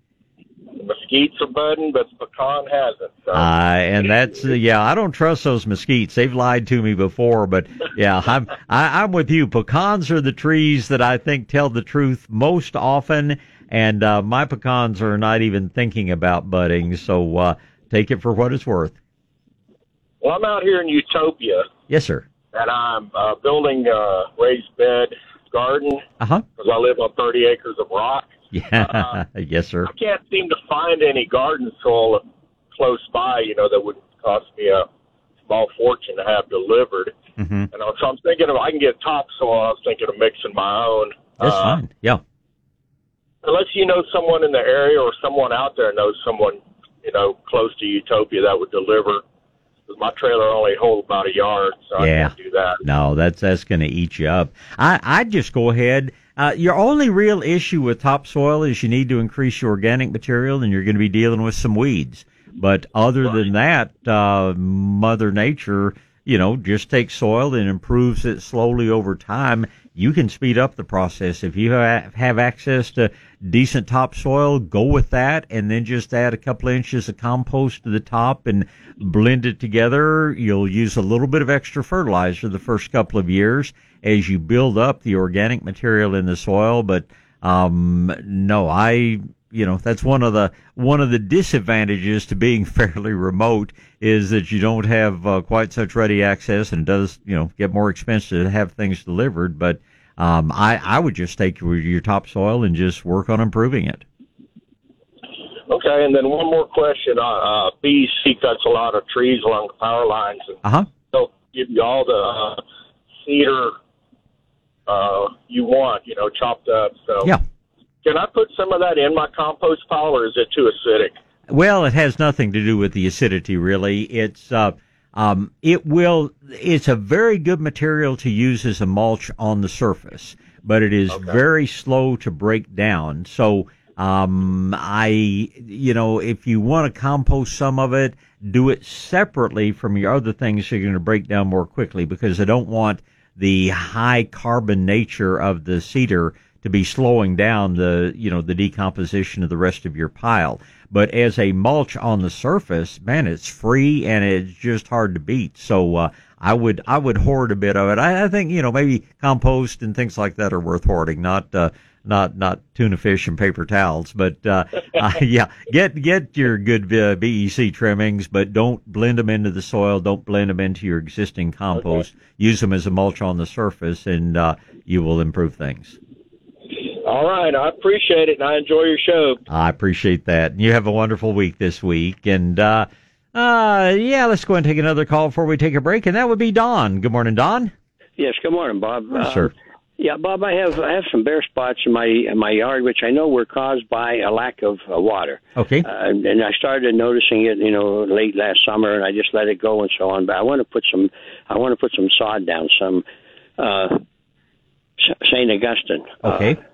mesquites are budding, but pecan hasn't. So. Uh, and that's uh, yeah. I don't trust those mesquites. They've lied to me before, but yeah, I'm I, I'm with you. Pecans are the trees that I think tell the truth most often, and uh, my pecans are not even thinking about budding. So uh, take it for what it's worth. Well, I'm out here in Utopia. Yes, sir. And I'm uh, building a raised bed garden uh-huh. because uh-huh. I live on 30 acres of rock. Yeah. Uh, yes, sir. I can't seem to find any garden soil close by, you know, that would cost me a small fortune to have delivered. Mm-hmm. And so I'm thinking of I can get topsoil. I was thinking of mixing my own. That's uh, fine. Yeah. Unless you know someone in the area or someone out there knows someone, you know, close to Utopia that would deliver. Because my trailer only holds about a yard, so yeah. I can't do that. No, that's that's going to eat you up. I I'd just go ahead uh, your only real issue with topsoil is you need to increase your organic material, and you're going to be dealing with some weeds. But other right. than that, uh, Mother Nature, you know, just takes soil and improves it slowly over time. You can speed up the process if you have access to decent topsoil. Go with that, and then just add a couple of inches of compost to the top and blend it together. You'll use a little bit of extra fertilizer the first couple of years as you build up the organic material in the soil. But um, no, I you know that's one of the one of the disadvantages to being fairly remote is that you don't have uh, quite such ready access and it does you know get more expensive to have things delivered but um, I I would just take your, your topsoil and just work on improving it. Okay, and then one more question. Uh, uh, BEC cuts a lot of trees along the power lines, and uh-huh. they'll give you all the uh, cedar uh, you want, you know, chopped up. So yeah. Can I put some of that in my compost pile, or is it too acidic? Well, it has nothing to do with the acidity, really. It's uh, um, it will. It's a very good material to use as a mulch on the surface, but it is okay. very slow to break down. So um, I, you know, if you want to compost some of it, do it separately from your other things you're going to break down more quickly because I don't want the high carbon nature of the cedar to be slowing down the, you know, the decomposition of the rest of your pile. But as a mulch on the surface, man, it's free and it's just hard to beat. So, uh, I would, I would hoard a bit of it. I, I think, you know, maybe compost and things like that are worth hoarding, not, uh, not not tuna fish and paper towels, but uh, uh, yeah, get get your good uh, BEC trimmings, but don't blend them into the soil. Don't blend them into your existing compost. Okay. Use them as a mulch on the surface, and uh, you will improve things. All right, I appreciate it, and I enjoy your show. I appreciate that. You have a wonderful week this week, and uh, uh, yeah, let's go and take another call before we take a break, and that would be Don. Good morning, Don. Yes, good morning, Bob. Yes, sir. Yeah, Bob, I have I have some bare spots in my in my yard, which I know were caused by a lack of uh, water. Okay. Uh, and I started noticing it, you know, late last summer, and I just let it go and so on. But I want to put some I want to put some sod down, some uh, Saint Augustine. Okay. Uh,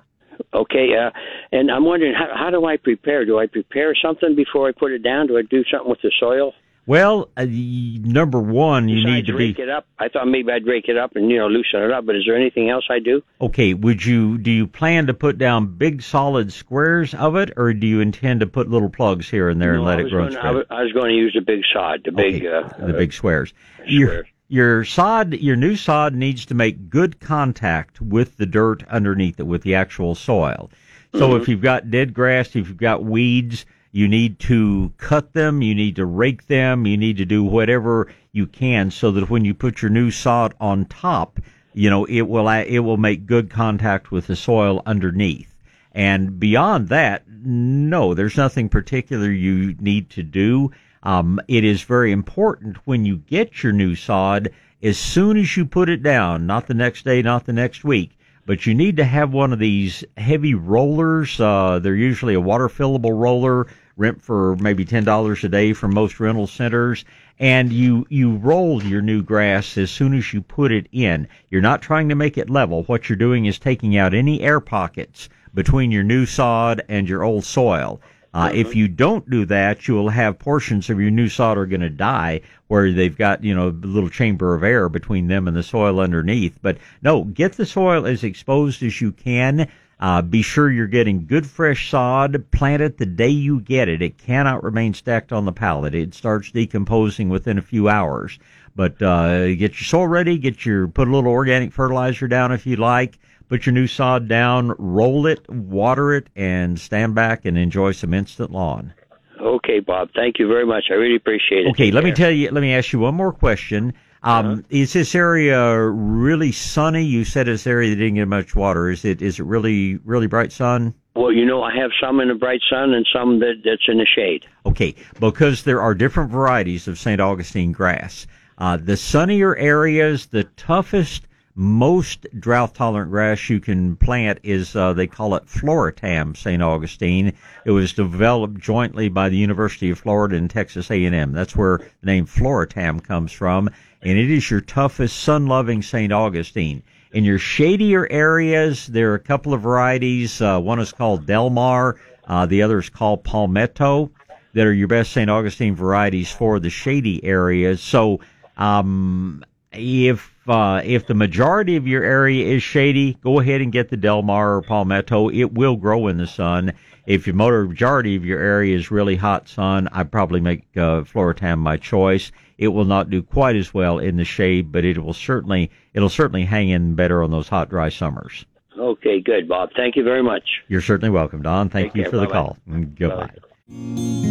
okay, uh, and I'm wondering how, how do I prepare? Do I prepare something before I put it down? Do I do something with the soil? Well, uh, number one, you Besides need to rake be. it up. I thought maybe I'd rake it up and you know loosen it up. But is there anything else I do? Okay, would you do you plan to put down big solid squares of it, or do you intend to put little plugs here and there no, and let it grow? Going, I, was, I was going to use the big sod, the okay, big, uh, the big squares. Your your sod, your new sod needs to make good contact with the dirt underneath it, with the actual soil. So Mm-hmm. if you've got dead grass, if you've got weeds, you need to cut them, you need to rake them, you need to do whatever you can so that when you put your new sod on top, you know, it will, it will make good contact with the soil underneath. And beyond that, no, there's nothing particular you need to do. Um, it is very important when you get your new sod, as soon as you put it down, not the next day, not the next week, but you need to have one of these heavy rollers. Uh, they're usually a water fillable roller, rent for maybe ten dollars a day from most rental centers. And you you roll your new grass as soon as you put it in. You're not trying to make it level. What you're doing is taking out any air pockets between your new sod and your old soil. Uh, if you don't do that, you will have portions of your new sod are going to die where they've got, you know, a little chamber of air between them and the soil underneath. But no, get the soil as exposed as you can. Uh, be sure you're getting good fresh sod. Plant it the day you get it. It cannot remain stacked on the pallet. It starts decomposing within a few hours. But uh, get your soil ready. Get your put a little organic fertilizer down if you like. Put your new sod down. Roll it, water it, and stand back and enjoy some instant lawn. Okay, Bob. Thank you very much. I really appreciate it. Okay, Take let me tell you. Let me ask you one more question. Um, Uh-huh. Is this area really sunny? You said this area that didn't get much water. Is it? Is it really, really bright sun? Well, you know, I have some in the bright sun and some that that's in the shade. Okay, because there are different varieties of St. Augustine grass. Uh, the sunnier areas, the toughest, most drought tolerant grass you can plant is, uh, they call it Floratam St. Augustine. It was developed jointly by the University of Florida and Texas A&M. That's where the name Floratam comes from. And it is your toughest sun loving St. Augustine. In your shadier areas, there are a couple of varieties. Uh, one is called Delmar. Uh, the other is called Palmetto that are your best St. Augustine varieties for the shady areas. So, um, if uh, if the majority of your area is shady, go ahead and get the Delmar or Palmetto. It will grow in the sun. If your majority of your area is really hot sun, I'd probably make uh, Floratam my choice. It will not do quite as well in the shade, but it will certainly it'll certainly hang in better on those hot, dry summers. Okay, good, Bob. Thank you very much. You're certainly welcome, Don. Thank Take you care. for the Bye-bye. call. And Goodbye.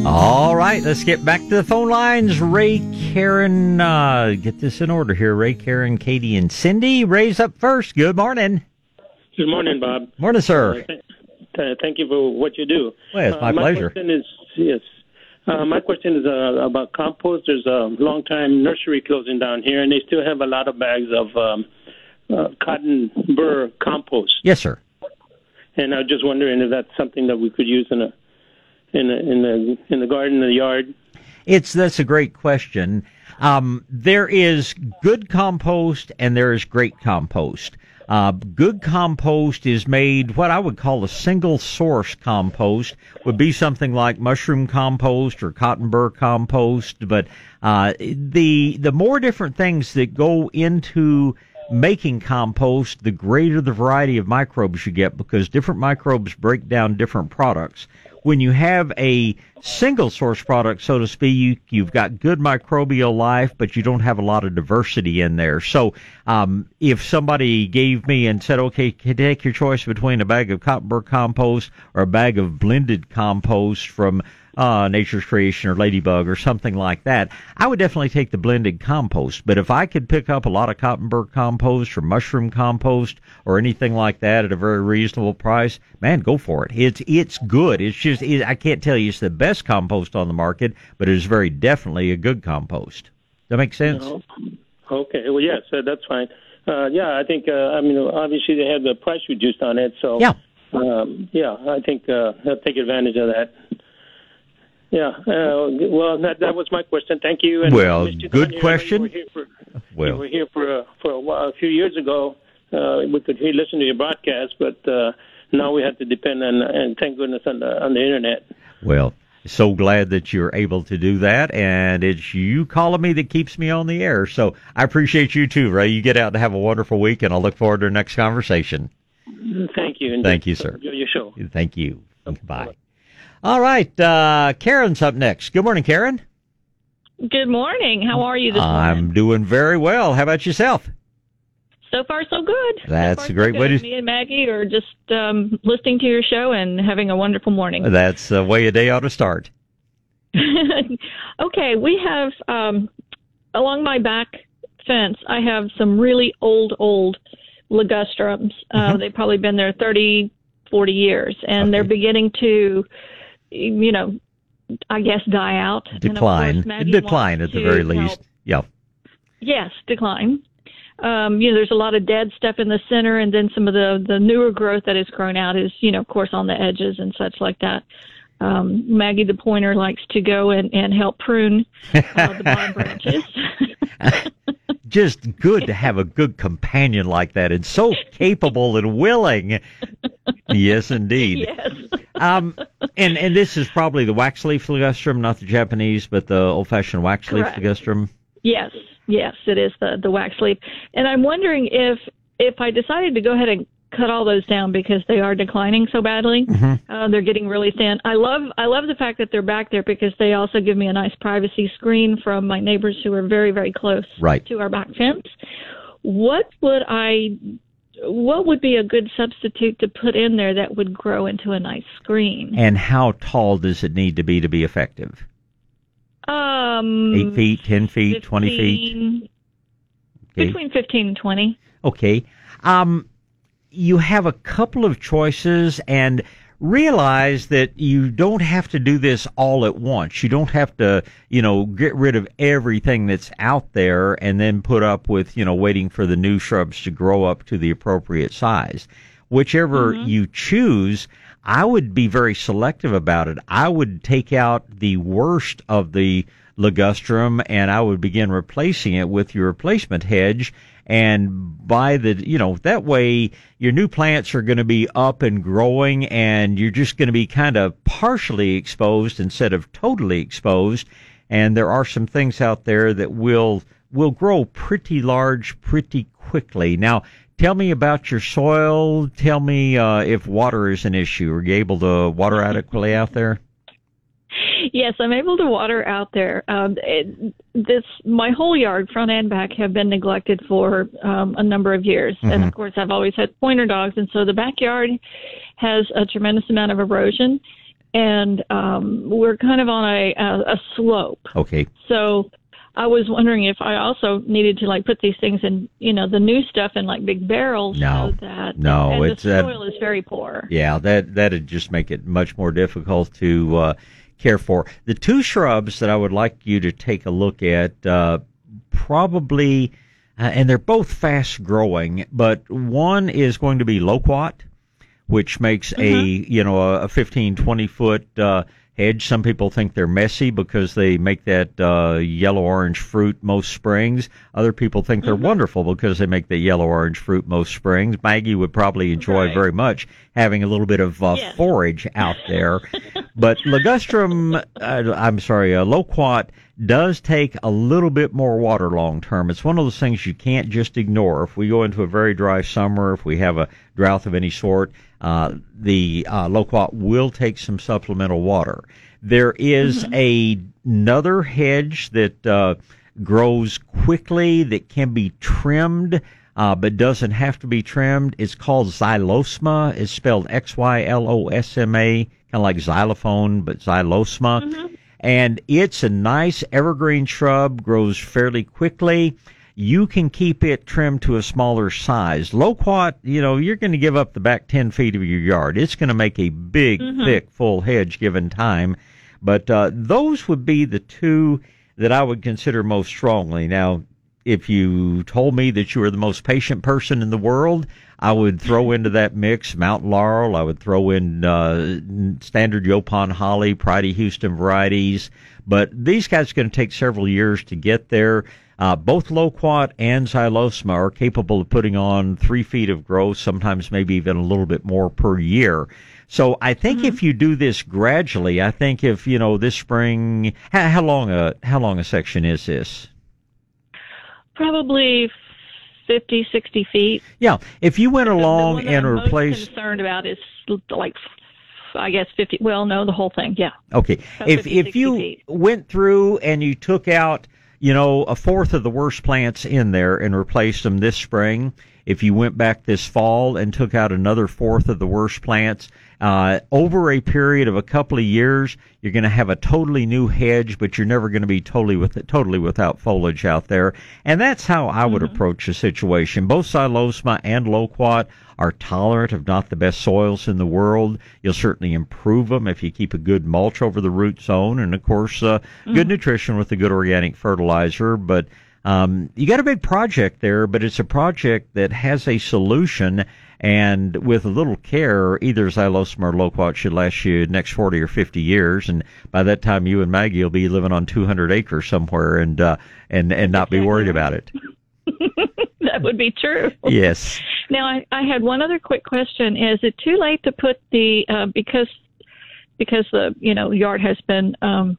All right, let's get back to the phone lines. Ray, Karen, uh, get this in order here. Ray, Karen, Katie, and Cindy. Ray's up first. Good morning. Good morning, Bob. Morning, sir. Uh, th- th- thank you for what you do. Well, it's my uh, my pleasure. Question is yes. Uh, my question is uh, about compost. There's a long time nursery closing down here, and they still have a lot of bags of um, uh, cotton burr compost. Yes, sir. And I'm just wondering if that's something that we could use in a in a, in the in the garden, in the yard. It's that's a great question. Um, there is good compost and there is great compost. Uh, good compost is made what I would call a single source compost would be something like mushroom compost or cotton burr compost. But uh, the the more different things that go into making compost, the greater the variety of microbes you get because different microbes break down different products. When you have a single source product, so to speak, you, you've got good microbial life, but you don't have a lot of diversity in there. So, um, if somebody gave me and said, okay, take your choice between a bag of cotton compost or a bag of blended compost from uh, Nature's Creation or Ladybug or something like that, I would definitely take the blended compost. But if I could pick up a lot of cotton compost or mushroom compost or anything like that at a very reasonable price, man, go for it. It's it's good. It's just it, I can't tell you it's the best compost on the market, but it is very definitely a good compost. Does that make sense? No. Okay. Well, yes, uh, that's fine. Uh, yeah, I think. Uh, I mean, obviously they have the price reduced on it, so yeah, um, yeah. I think uh, I'll take advantage of that. Yeah. Uh, well, that that was my question. Thank you. And well, good Dunn, question. You were here for, well, you were here for uh, for a, while, a few years ago. Uh, we could hear, listen to your broadcast, but uh, now we have to depend on and thank goodness on the on the internet. Well, so glad that you're able to do that, and it's you calling me that keeps me on the air. So I appreciate you too, Ray. You get out and have a wonderful week, and I'll look forward to our next conversation. Thank you. And Thank you, sir. Enjoy your show. Thank you. Bye. All right, uh, Karen's up next. Good morning, Karen. Good morning. How are you this morning? I'm doing very well. How about yourself? So far, so good. That's so far, a great so way to. Me and Maggie are just um, listening to your show and having a wonderful morning. That's the way a day ought to start. okay, we have um, along my back fence. I have some really old, old ligustrums. Uh, Mm-hmm. They've probably been there 30, 40 years, and they're beginning to, you know, I guess die out. Decline. Decline at the very help least. Yeah. Yes, decline. Um, you know, there's a lot of dead stuff in the center, and then some of the the newer growth that has grown out is, you know, of course, on the edges and such like that. Um, Maggie the pointer likes to go and, and help prune uh, the bottom branches. Just good to have a good companion like that, and so capable and willing. Yes, indeed. yes. Um, and and this is probably the wax leaf ligustrum, not the Japanese, but the old fashioned wax Correct. leaf ligustrum. Yes, yes, it is the the wax leaf. And I'm wondering if if I decided to go ahead and cut all those down because they are declining so badly, Mm-hmm. uh, they're getting really thin. I love I love the fact that they're back there because they also give me a nice privacy screen from my neighbors who are very very close Right. to our back fence. What would I what would be a good substitute to put in there that would grow into a nice screen? And how tall does it need to be to be effective? Um, Eight feet, ten feet, twenty feet. Okay. Between fifteen and twenty. Okay. Um, you have a couple of choices and realize that you don't have to do this all at once. You don't have to, you know, get rid of everything that's out there and then put up with, you know, waiting for the new shrubs to grow up to the appropriate size. Whichever you choose, I would be very selective about it. I would take out the worst of the ligustrum and I would begin replacing it with your replacement hedge and by the you know that way your new plants are going to be up and growing and you're just going to be kind of partially exposed instead of totally exposed and there are some things out there that will will grow pretty large pretty quickly now tell me about your soil. Tell me uh, if water is an issue. Are you able to water adequately out there? Yes, I'm able to water out there. Um, it, this my whole yard, front and back, have been neglected for um, a number of years, and Mhm. of course, I've always had pointer dogs, and so the backyard has a tremendous amount of erosion, and um, we're kind of on a, a, a slope. okay. So I was wondering if I also needed to like put these things in, you know, the new stuff in like big barrels. No, so that no, it's the uh, soil is very poor. Yeah, that that'd just make it much more difficult to uh, care for. The two shrubs that I would like you to take a look at, uh, probably, uh, and they're both fast growing, but one is going to be loquat, which makes a you know a, a 15, 20 foot uh, hedge. Some people think they're messy because they make that uh, yellow orange fruit most springs. Other people think they're wonderful because they make the yellow orange fruit most springs. Maggie would probably enjoy very much having a little bit of uh, forage out there. but ligustrum, uh, I'm sorry, uh, loquat does take a little bit more water long term. It's one of those things you can't just ignore. If we go into a very dry summer, if we have a drought of any sort, uh, the uh, loquat will take some supplemental water. There is a, another hedge that uh, grows quickly that can be trimmed. Uh, but doesn't have to be trimmed. It's called xylosma. It's spelled X Y L O S M A, kind of like xylophone, but xylosma. And it's a nice evergreen shrub, grows fairly quickly. You can keep it trimmed to a smaller size. Loquat, you know, you're going to give up the back 10 feet of your yard. It's going to make a big, Mhm. thick, full hedge given time. But uh, those would be the two that I would consider most strongly. Now, if you told me that you were the most patient person in the world, I would throw into that mix Mount Laurel. I would throw in uh, standard Yaupon holly, Pride of Houston varieties. But these guys are going to take several years to get there. Uh, both loquat and xylosma are capable of putting on three feet of growth, sometimes maybe even a little bit more per year. So I think if you do this gradually, I think if you know this spring, how, how long a how long a section is this? Probably 50, 60 feet. Yeah, if you went The along that and I'm most replaced concerned about is like, I guess 50. Well, no, the whole thing. Yeah. Okay. If 50, if you feet. went through and you took out, you know, a fourth of the worst plants in there and replaced them this spring, if you went back this fall and took out another fourth of the worst plants, uh, over a period of a couple of years, you're going to have a totally new hedge, but you're never going to be totally with totally without foliage out there. And that's how I would approach the situation. Both xylosma and loquat are tolerant of not the best soils in the world. You'll certainly improve them if you keep a good mulch over the root zone, and of course, uh, good Mhm. nutrition with a good organic fertilizer. But um, you got a big project there, but it's a project that has a solution. And with a little care, either xylosma or loquat should last you next 40 or 50 years. And by that time, you and Maggie will be living on 200 acres somewhere and, uh, and, and not be worried about it. that would be true. Yes. Now, I, I had one other quick question. Is it too late to put the uh, because because the you know yard has been um,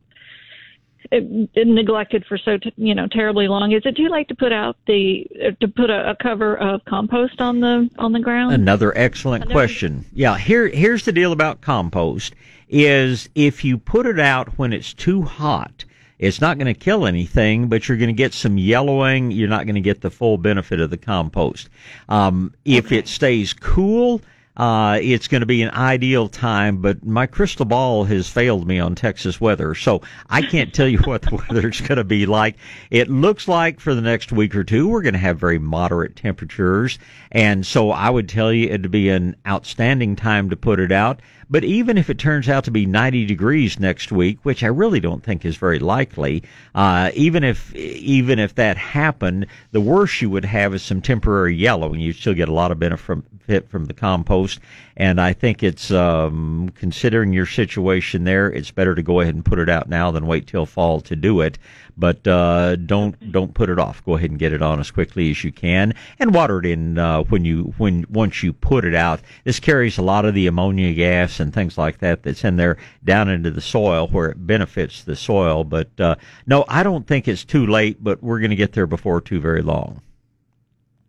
neglected for so t- you know terribly long? Is it too late to put out the uh, to put a, a cover of compost on the on the ground? Another excellent question. Yeah, here here's the deal about compost is if you put it out when it's too hot, it's not going to kill anything, but you're going to get some yellowing. You're not going to get the full benefit of the compost. Um, if it stays cool, uh, it's going to be an ideal time, but my crystal ball has failed me on Texas weather, so I can't tell you what the weather's going to be like. It looks like for the next week or two, we're going to have very moderate temperatures, and so I would tell you it'd be an outstanding time to put it out. But even if it turns out to be 90 degrees next week, which I really don't think is very likely, uh, even if even if that happened, the worst you would have is some temporary yellowing. You still get a lot of benefit from the compost, and I think it's um, considering your situation there, it's better to go ahead and put it out now than wait till fall to do it. But uh, don't don't put it off. Go ahead and get it on as quickly as you can, and water it in uh, when you when once you put it out. This carries a lot of the ammonia gas and things like that that's in there down into the soil where it benefits the soil. But uh, no, I don't think it's too late. But we're going to get there before too very long.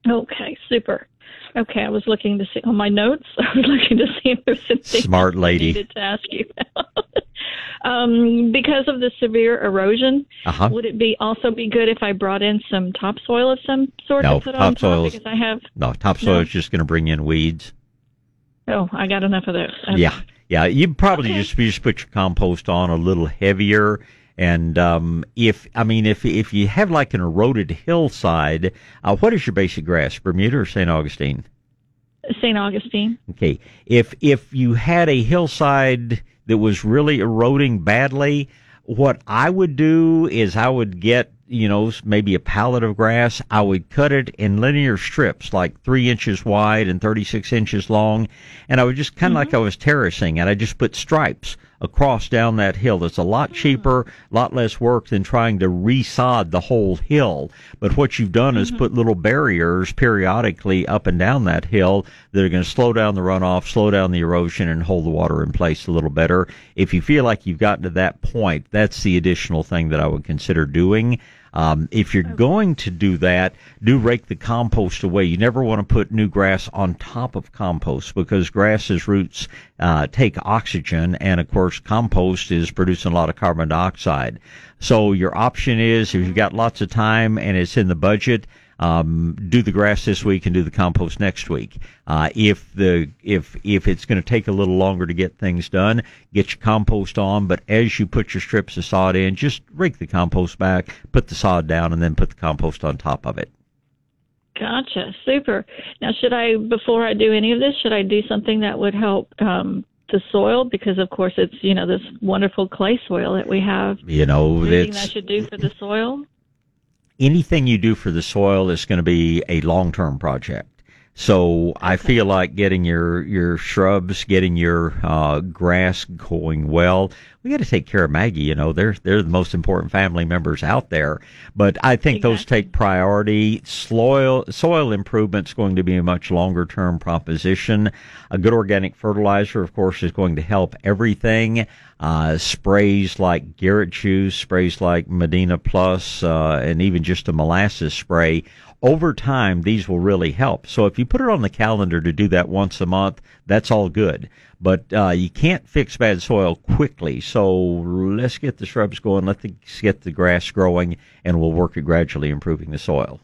Okay, super. Okay, I was looking to see on my notes. I was looking to see if there's anything Smart else I lady. needed to ask you. um, because of the severe erosion, Uh-huh. would it be also be good if I brought in some topsoil of some sort No, to put on top? Because I have. No, topsoil No. is just going to bring in weeds. Oh, I got enough of those. Okay. Yeah, yeah. You probably just you just put your compost on a little heavier, And um, if I mean, if if you have like an eroded hillside, uh, what is your basic grass, Bermuda or St. Augustine? St. Augustine. Okay. If if you had a hillside that was really eroding badly, what I would do is I would get you know, maybe a pallet of grass, I would cut it in linear strips, like three inches wide and 36 inches long. And I would just kind of mm-hmm. like I was terracing and I just put stripes across down that hill. It's a lot mm-hmm. cheaper, a lot less work than trying to resod the whole hill. But what you've done mm-hmm. is put little barriers periodically up and down that hill that are going to slow down the runoff, slow down the erosion, and hold the water in place a little better. If you feel like you've gotten to that point, that's the additional thing that I would consider doing. Um, if you're going to do that, do rake the compost away. You never want to put new grass on top of compost because grass's roots uh, take oxygen, and of course, compost is producing a lot of carbon dioxide. So your option is if you've got lots of time and it's in the budget um, do the grass this week and do the compost next week. Uh, if the if if it's going to take a little longer to get things done, get your compost on. But as you put your strips of sod in, just rake the compost back, put the sod down, and then put the compost on top of it. Gotcha, super. Now, should I before I do any of this, should I do something that would help um, the soil because of course it's you know this wonderful clay soil that we have you know anything that should do for the soil anything you do for the soil is going to be a long term project. So. I feel like getting your your shrubs, getting your uh, grass going well. We got to take care of Maggie. You know, they're they're the most important family members out there. But I think exactly. those take priority. Soil soil improvement is going to be a much longer term proposition. A good organic fertilizer, of course, is going to help everything. Uh, sprays like Garrett Juice, sprays like Medina Plus, uh, and even just a molasses spray over time, these will really help. So if you put it on the calendar to do that once a month, that's all good. But uh, you can't fix bad soil quickly. So let's get the shrubs going. Let's get the grass growing, and we'll work at gradually improving the soil.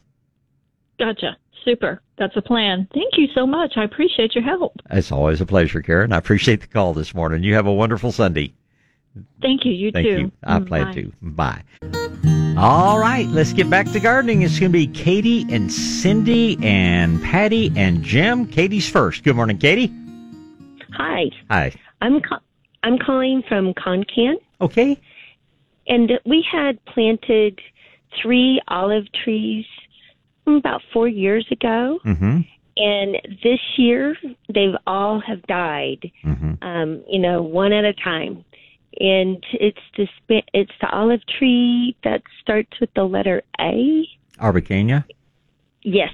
Gotcha. Super. That's a plan. Thank you so much. I appreciate your help. It's always a pleasure, Karen. I appreciate the call this morning. You have a wonderful Sunday. Thank you. You Thank too. You. I plan Bye. to. Bye. All right, let's get back to gardening. It's going to be Katie and Cindy and Patty and Jim. Katie's first. Good morning, Katie. Hi. Hi. I'm ca- I'm calling from Concan. Okay. And we had planted three olive trees about four years ago. Mm-hmm. And this year, they've all have died. Mm-hmm. Um, you know, one at a time and it's the it's the olive tree that starts with the letter A. Arbequina. Yes,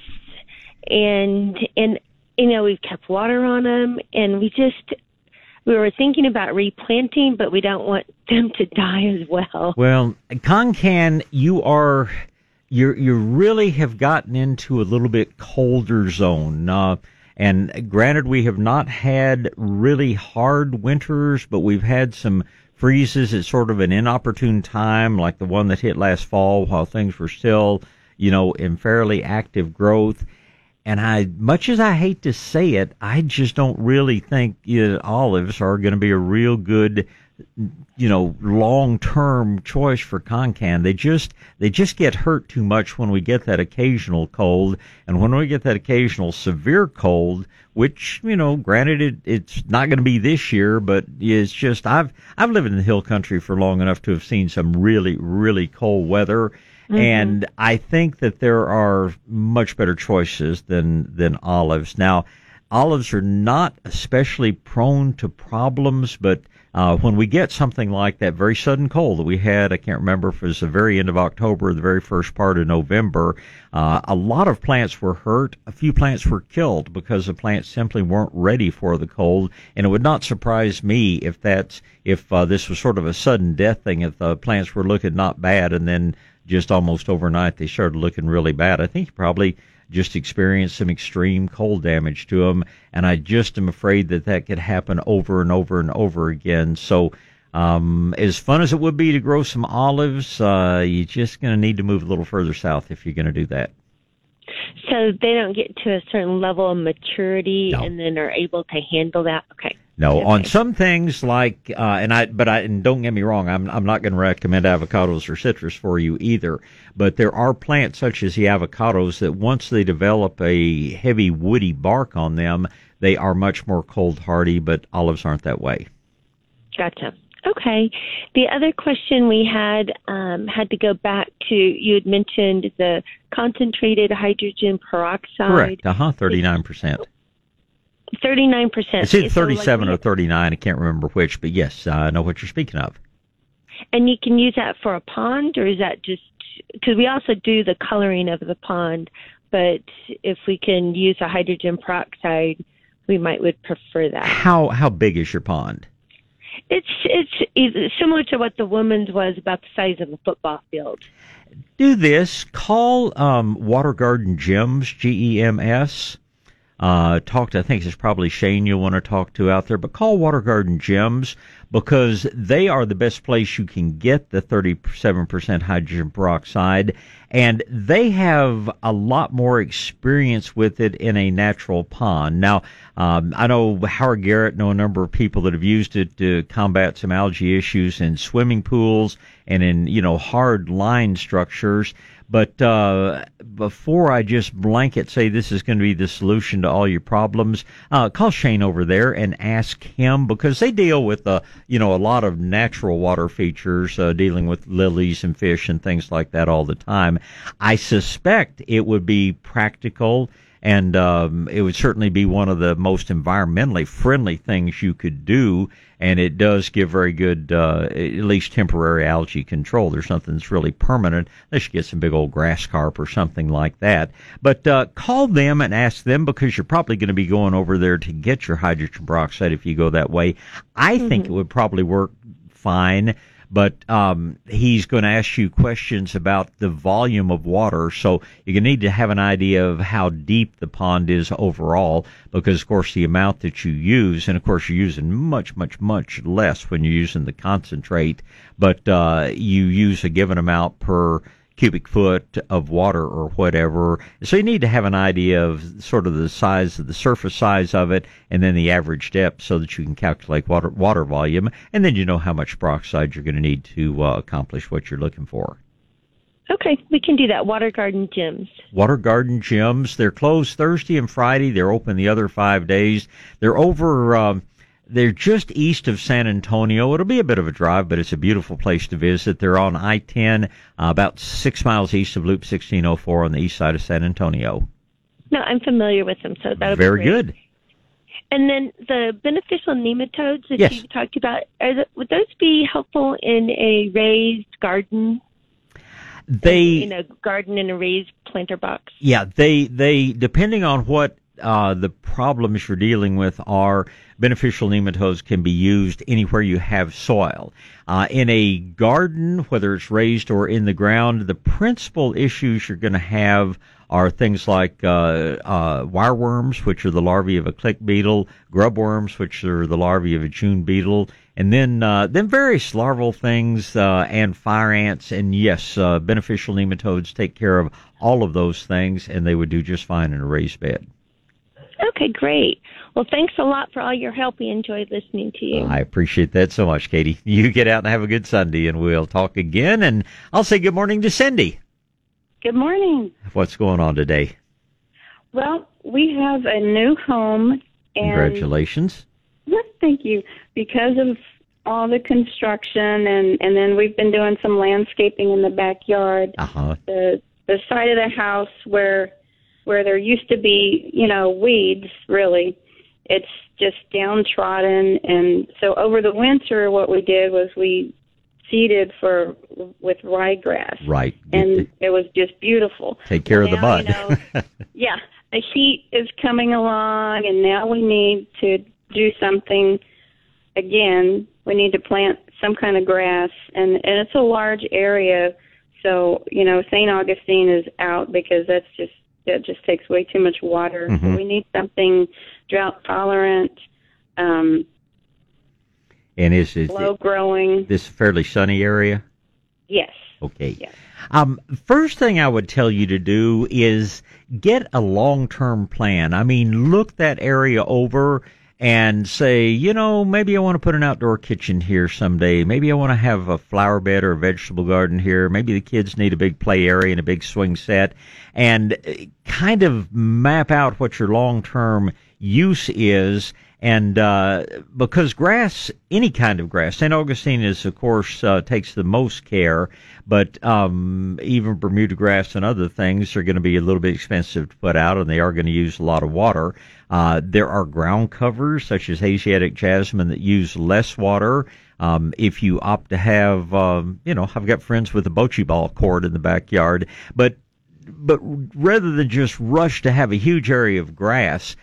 and and you know we've kept water on them, and we just we were thinking about replanting, but we don't want them to die as well. Well, Concan, you are you you really have gotten into a little bit colder zone. Uh, and granted, we have not had really hard winters, but we've had some freezes at sort of an inopportune time, like the one that hit last fall while things were still, you know, in fairly active growth. And I, much as I hate to say it, I just don't really think you know, olives are going to be a real good you know long term choice for Concan. They just they just get hurt too much when we get that occasional cold, and when we get that occasional severe cold, which you know, granted it, it's not going to be this year, but it's just I've I've lived in the hill country for long enough to have seen some really really cold weather. Mm-hmm. And I think that there are much better choices than than olives. Now, olives are not especially prone to problems, but uh, when we get something like that very sudden cold that we had, I can't remember if it was the very end of October or the very first part of November, uh, a lot of plants were hurt. A few plants were killed because the plants simply weren't ready for the cold. And it would not surprise me if that's if uh, this was sort of a sudden death thing. If the plants were looking not bad and then just almost overnight they started looking really bad. I think probably just experienced some extreme cold damage to them, and I just am afraid that that could happen over and over and over again. So, um, as fun as it would be to grow some olives, uh, you're just going to need to move a little further south if you're going to do that. So they don't get to a certain level of maturity no. and then are able to handle that. Okay. No, on some things like, uh, and I, but I, and don't get me wrong, I'm, I'm not going to recommend avocados or citrus for you either. But there are plants such as the avocados that once they develop a heavy woody bark on them, they are much more cold hardy. But olives aren't that way. Gotcha. Okay. The other question we had um, had to go back to you had mentioned the concentrated hydrogen peroxide. Correct. Uh huh. Thirty nine percent. Thirty nine percent. It's either thirty seven so like or thirty nine. I can't remember which, but yes, I know what you're speaking of. And you can use that for a pond, or is that just because we also do the coloring of the pond? But if we can use a hydrogen peroxide, we might would prefer that. How how big is your pond? It's it's similar to what the woman's was about the size of a football field. Do this. Call um, Water Garden Gems, G E M S. Uh, talk to, I think it's probably Shane you'll want to talk to out there, but call Water Garden Gems because they are the best place you can get the 37% hydrogen peroxide and they have a lot more experience with it in a natural pond. Now, um, I know Howard Garrett know a number of people that have used it to combat some algae issues in swimming pools and in, you know, hard line structures. But uh, before I just blanket say this is going to be the solution to all your problems, uh, call Shane over there and ask him because they deal with uh, you know a lot of natural water features, uh, dealing with lilies and fish and things like that all the time. I suspect it would be practical and um, it would certainly be one of the most environmentally friendly things you could do. And it does give very good, uh, at least temporary algae control. There's nothing that's really permanent. They should get some big old grass carp or something like that. But uh, call them and ask them because you're probably going to be going over there to get your hydrogen peroxide if you go that way. I mm-hmm. think it would probably work fine but um, he's going to ask you questions about the volume of water. So you need to have an idea of how deep the pond is overall, because of course the amount that you use, and of course you're using much, much, much less when you're using the concentrate, but uh, you use a given amount per cubic foot of water or whatever. So you need to have an idea of sort of the size of the surface size of it and then the average depth so that you can calculate water, water volume and then you know how much peroxide you're going to need to uh, accomplish what you're looking for. Okay, we can do that. Water Garden Gems. Water Garden Gems. They're closed Thursday and Friday. They're open the other five days. They're over. Um, they're just east of San Antonio. It'll be a bit of a drive, but it's a beautiful place to visit. They're on I-10, uh, about six miles east of Loop 1604 on the east side of San Antonio. No, I'm familiar with them, so that'll very be good. And then the beneficial nematodes that yes. you talked about, would those be helpful in a raised garden? They in a garden in a raised planter box. Yeah, they they depending on what uh, the problems you're dealing with are beneficial nematodes can be used anywhere you have soil. Uh, in a garden, whether it's raised or in the ground, the principal issues you're going to have are things like uh, uh, wireworms, which are the larvae of a click beetle, grubworms, which are the larvae of a June beetle, and then uh, then various larval things uh, and fire ants. And yes, uh, beneficial nematodes take care of all of those things, and they would do just fine in a raised bed. Okay, great. Well, thanks a lot for all your help. We enjoyed listening to you. I appreciate that so much, Katie. You get out and have a good Sunday, and we'll talk again. And I'll say good morning to Cindy. Good morning. What's going on today? Well, we have a new home. And Congratulations. Yes, thank you. Because of all the construction, and and then we've been doing some landscaping in the backyard. Uh-huh. The the side of the house where where there used to be, you know, weeds, really. It's just downtrodden. And so over the winter, what we did was we seeded for with ryegrass. Right. And it was just beautiful. Take care now, of the bud. You know, yeah. The heat is coming along, and now we need to do something again. We need to plant some kind of grass, and, and it's a large area. So, you know, St. Augustine is out because that's just that just takes way too much water. Mm-hmm. So we need something drought tolerant. Um, and is it low growing? This fairly sunny area. Yes. Okay. Yes. Um, first thing I would tell you to do is get a long term plan. I mean, look that area over and say, you know, maybe I want to put an outdoor kitchen here someday. Maybe I want to have a flower bed or a vegetable garden here. Maybe the kids need a big play area and a big swing set and uh, kind of map out what your long term use is and uh, because grass, any kind of grass, St. Augustine is, of course, uh, takes the most care, but um, even Bermuda grass and other things are going to be a little bit expensive to put out, and they are going to use a lot of water. Uh, there are ground covers, such as Asiatic jasmine, that use less water. Um, if you opt to have, um, you know, I've got friends with a bocce ball court in the backyard, but but rather than just rush to have a huge area of grass,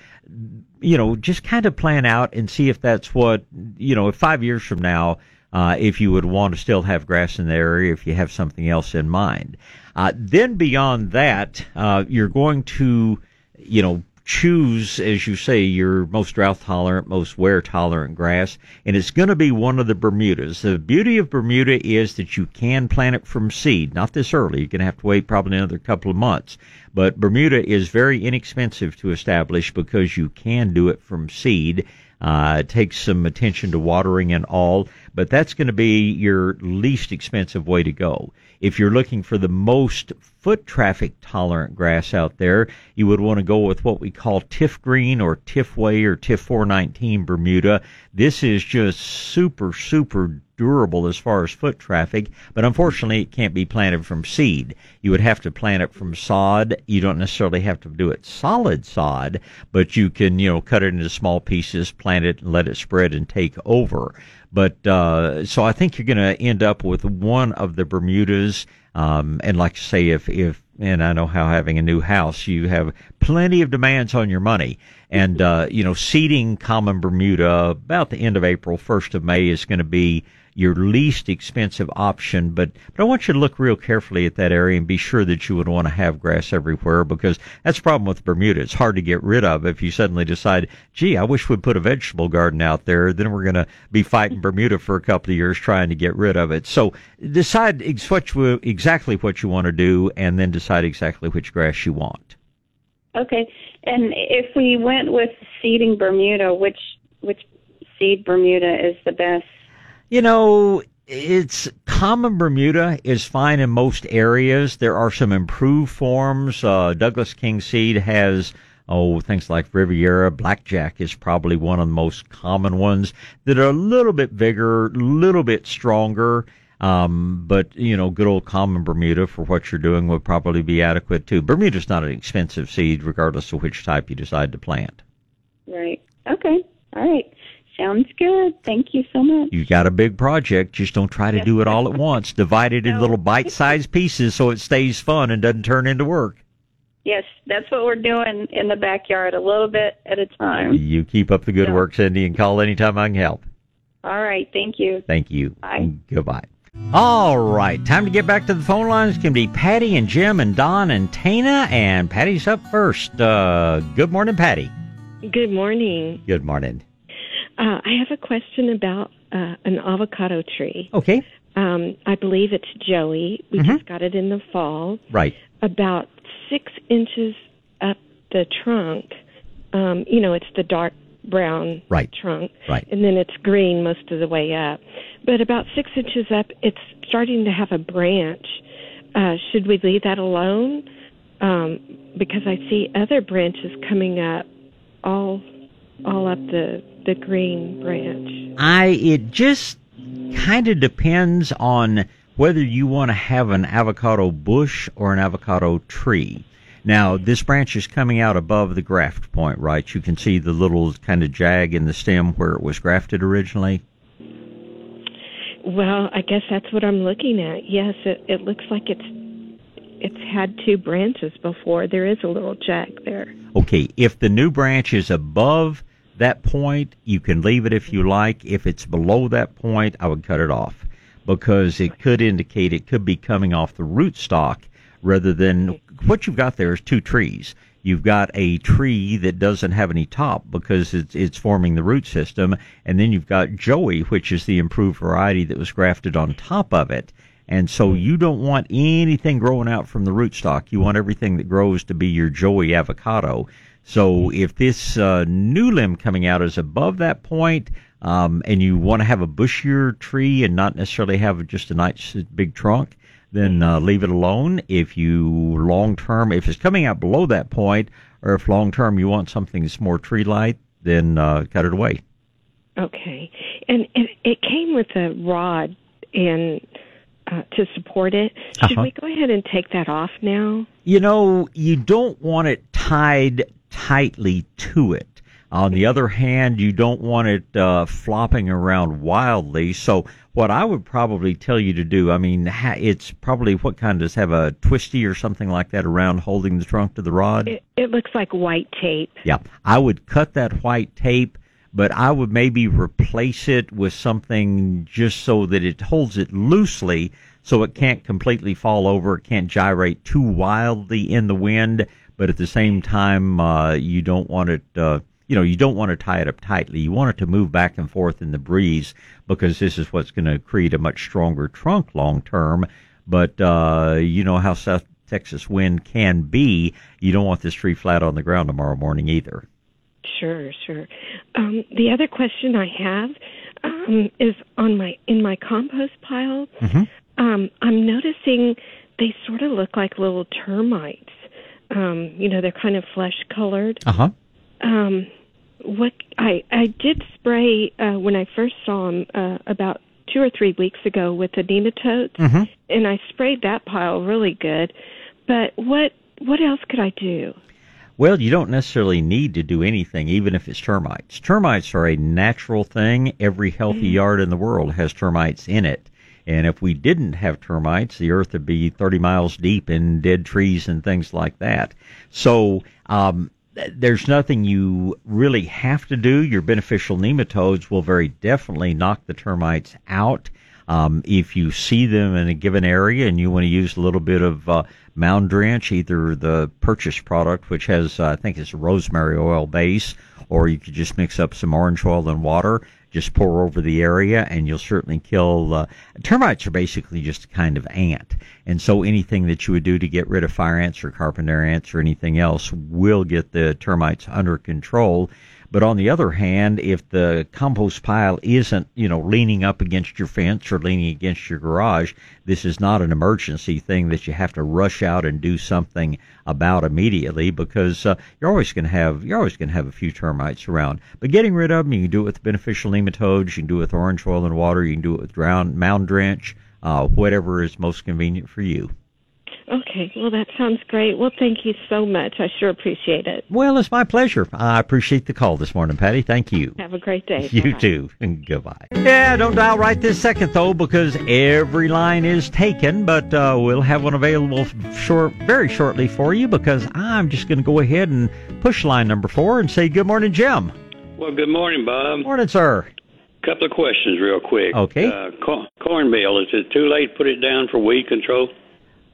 you know, just kind of plan out and see if that's what, you know, five years from now, uh, if you would want to still have grass in the area, if you have something else in mind. Uh, then beyond that, uh, you're going to, you know, choose, as you say, your most drought tolerant, most wear tolerant grass, and it's going to be one of the Bermudas. The beauty of Bermuda is that you can plant it from seed, not this early. You're going to have to wait probably another couple of months. But Bermuda is very inexpensive to establish because you can do it from seed. Uh, it takes some attention to watering and all, but that's going to be your least expensive way to go. If you're looking for the most foot traffic tolerant grass out there, you would want to go with what we call Tifgreen or Tifway or Tif 419 Bermuda. This is just super, super durable as far as foot traffic, but unfortunately it can't be planted from seed. You would have to plant it from sod. You don't necessarily have to do it solid sod, but you can, you know, cut it into small pieces, plant it, and let it spread and take over. But uh, so I think you're going to end up with one of the Bermudas. Um, and like I say, if if and I know how having a new house, you have plenty of demands on your money. And uh, you know, seeding common Bermuda about the end of April, first of May is going to be your least expensive option. But, but I want you to look real carefully at that area and be sure that you would want to have grass everywhere because that's the problem with Bermuda. It's hard to get rid of if you suddenly decide, gee, I wish we'd put a vegetable garden out there. Then we're going to be fighting Bermuda for a couple of years trying to get rid of it. So decide what you, exactly what you want to do and then decide exactly which grass you want. Okay. And if we went with seeding Bermuda, which which seed Bermuda is the best? You know, it's common Bermuda is fine in most areas. There are some improved forms. Uh, Douglass King seed has oh things like Riviera Blackjack is probably one of the most common ones that are a little bit bigger, a little bit stronger. Um, but you know, good old common Bermuda for what you're doing would probably be adequate too. Bermuda's not an expensive seed, regardless of which type you decide to plant. Right. Okay. All right. Sounds good. Thank you so much. You got a big project. Just don't try to do it all at once. Divide it in little bite sized pieces so it stays fun and doesn't turn into work. Yes, that's what we're doing in the backyard, a little bit at a time. You keep up the good work, Cindy, and call anytime I can help. All right. Thank you. Thank you. Bye. Goodbye. All right, time to get back to the phone lines. It's going to be Patty and Jim and Don and Tana, and Patty's up first. Uh, good morning, Patty. Good morning. Good morning. Uh, I have a question about uh, an avocado tree. Okay. Um, I believe it's Joey. We Mhm. just got it in the fall. Right. About six inches up the trunk. Um, you know, it's the dark brown Right. trunk. Right. And then it's green most of the way up. But about six inches up, it's starting to have a branch. Uh, should we leave that alone? Um, because I see other branches coming up all all up the the green branch. I it just kind of depends on whether you want to have an avocado bush or an avocado tree. Now, this branch is coming out above the graft point, right? You can see the little kind of jag in the stem where it was grafted originally. Well, I guess that's what I'm looking at. Yes, it it looks like it's it's had two branches before. There is a little jack there. Okay, if the new branch is above that point, you can leave it if you like. If it's below that point, I would cut it off because it could indicate it could be coming off the rootstock rather than what you've got there is two trees. You've got a tree that doesn't have any top because it's it's forming the root system, and then you've got Joey, which is the improved variety that was grafted on top of it. And so you don't want anything growing out from the rootstock. You want everything that grows to be your Joey avocado. So if this uh, new limb coming out is above that point, um, and you want to have a bushier tree and not necessarily have just a nice big trunk, then uh, leave it alone. If you long term, if it's coming out below that point, or if long term you want something that's more tree light, then uh, cut it away. Okay, and, and it came with a rod and uh, to support it. Should Uh-huh. we go ahead and take that off now? You know, you don't want it tied tightly to it. On the other hand, you don't want it uh, flopping around wildly. So, what I would probably tell you to do, I mean, ha- it's probably what kind does have a twisty or something like that around holding the trunk to the rod? It, it looks like white tape. Yeah, I would cut that white tape, but I would maybe replace it with something just so that it holds it loosely so it can't completely fall over, it can't gyrate too wildly in the wind, but at the same time, uh, you don't want it, uh, you know, you don't want to tie it up tightly. You want it to move back and forth in the breeze because this is what's going to create a much stronger trunk long term. But, uh, you know how South Texas wind can be. You don't want this tree flat on the ground tomorrow morning either. Sure, sure. Um, the other question I have um, is on my in my compost pile. Um, I'm noticing they sort of look like little termites. Um, you know, they're kind of flesh colored. Uh huh. Um, what I I did spray uh, when I first saw them uh, about two or three weeks ago with the nematodes, Mm-hmm. and I sprayed that pile really good. But what what else could I do? Well, you don't necessarily need to do anything, even if it's termites. Termites are a natural thing. Every healthy yard in the world has termites in it. And if we didn't have termites, the earth would be 30 miles deep in dead trees and things like that. So, um, there's nothing you really have to do. Your beneficial nematodes will very definitely knock the termites out. Um, if you see them in a given area and you want to use a little bit of uh, mound drench, either the purchase product, which has uh, I think it's rosemary oil base, or you could just mix up some orange oil and water, just pour over the area, and you'll certainly kill. Uh, termites are basically just a kind of ant, and so anything that you would do to get rid of fire ants or carpenter ants or anything else will get the termites under control. But on the other hand, if the compost pile isn't, you know, leaning up against your fence or leaning against your garage, this is not an emergency thing that you have to rush out and do something about immediately because uh, you're always going to have you're always going to have a few termites around. But getting rid of them, you can do it with beneficial nematodes, you can do it with orange oil and water, you can do it with drown, mound drench, uh, whatever is most convenient for you. Okay, well that sounds great. Well, thank you so much. I sure appreciate it. Well, it's my pleasure. I appreciate the call this morning, Patty. Thank you. Have a great day. You Bye-bye. too. And goodbye. Yeah, don't dial right this second though, because every line is taken. But uh, we'll have one available short, very shortly for you. Because I'm just going to go ahead and push line number four and say good morning, Jim. Well, good morning, Bob. Morning, sir. Couple of questions, real quick. Okay. Uh, cor- cornmeal, is it too late to put it down for weed control?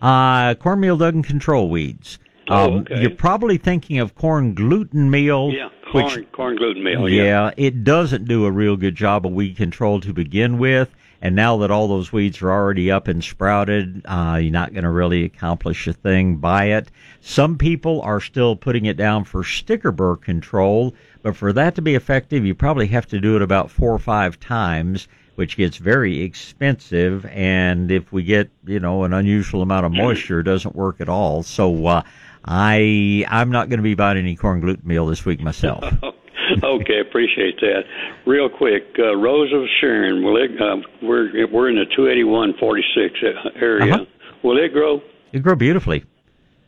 Uh, cornmeal doesn't control weeds. Oh, Um, okay. You're probably thinking of corn gluten meal. Yeah, corn, which corn gluten meal. Yeah. yeah, it doesn't do a real good job of weed control to begin with. And now that all those weeds are already up and sprouted, uh, you're not going to really accomplish a thing by it. Some people are still putting it down for sticker burr control, but for that to be effective, you probably have to do it about four or five times, which gets very expensive. And if we get, you know, an unusual amount of moisture, it doesn't work at all. So, uh, I, I'm not going to be buying any corn gluten meal this week myself. okay, appreciate that. Real quick, uh, Rose of Sharon, will it? Uh, we're we're in the two eighty one forty six area. Uh-huh. Will it grow? It grow beautifully.